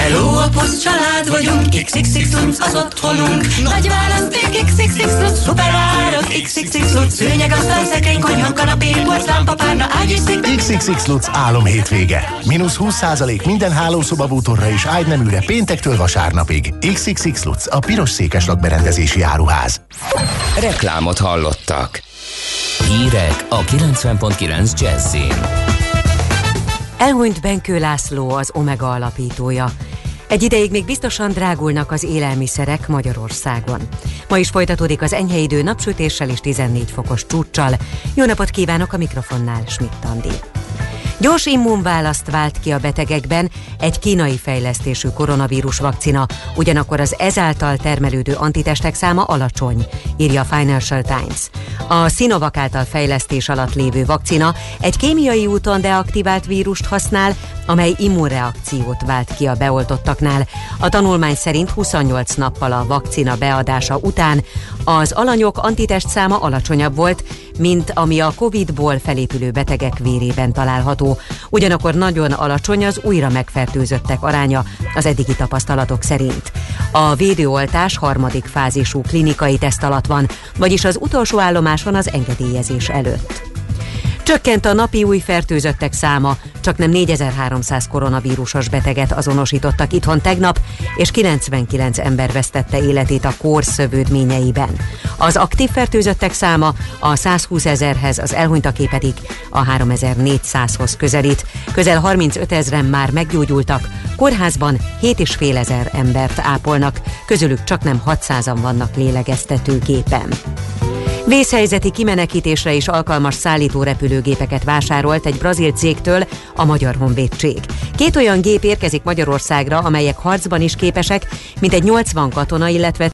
Hello, a poszt család vagyunk, XXX Lunc az otthonunk. Nagy választék, XXX Lunc, szuper árak, XXX Lunc, szőnyeg, asztal, szekrény, konyha, kanapé, porcelán, párna, ágy és szék, XXX Lutz álom hétvége. Minusz 20% minden hálószoba bútorra és ágyneműre péntektől vasárnapig. XXX Lutz, a piros székes lakberendezési áruház. Reklámot hallottak. Hírek a 90.9 Jazzin. Elhunyt Benkő László, az Omega alapítója. Egy ideig még biztosan drágulnak az élelmiszerek Magyarországon. Ma is folytatódik az enyhe idő napsütéssel és 14 fokos csúccsal. Jó napot kívánok a mikrofonnál, Schmidt Andi. Gyors immunválaszt vált ki a betegekben egy kínai fejlesztésű koronavírus vakcina, ugyanakkor az ezáltal termelődő antitestek száma alacsony, írja a Financial Times. A Sinovac által fejlesztés alatt lévő vakcina egy kémiai úton deaktivált vírust használ, amely immunreakciót vált ki a beoltottaknál. A tanulmány szerint 28 nappal a vakcina beadása után az alanyok antitest száma alacsonyabb volt, mint ami a Covid-ból felépülő betegek vérében található. Ugyanakkor nagyon alacsony az újra megfertőzöttek aránya az eddigi tapasztalatok szerint. A védőoltás harmadik fázisú klinikai teszt alatt van, vagyis az utolsó állomáson az engedélyezés előtt. Csökkent a napi új fertőzöttek száma, csak nem 4300 koronavírusos beteget azonosítottak itthon tegnap, és 99 ember vesztette életét a kór szövődményeiben. Az aktív fertőzöttek száma a 120 ezerhez, az elhunytaké pedig a 3400-hoz közelít. Közel 35 ezeren már meggyógyultak, kórházban 7,5 ezer embert ápolnak, közülük csak nem 600-an vannak lélegeztetőgépen. Vészhelyzeti kimenekítésre is alkalmas szállító repülőgépeket vásárolt egy brazil cégtől a Magyar Honvédség. Két olyan gép érkezik Magyarországra, amelyek harcban is képesek, mint egy 80 katona, illetve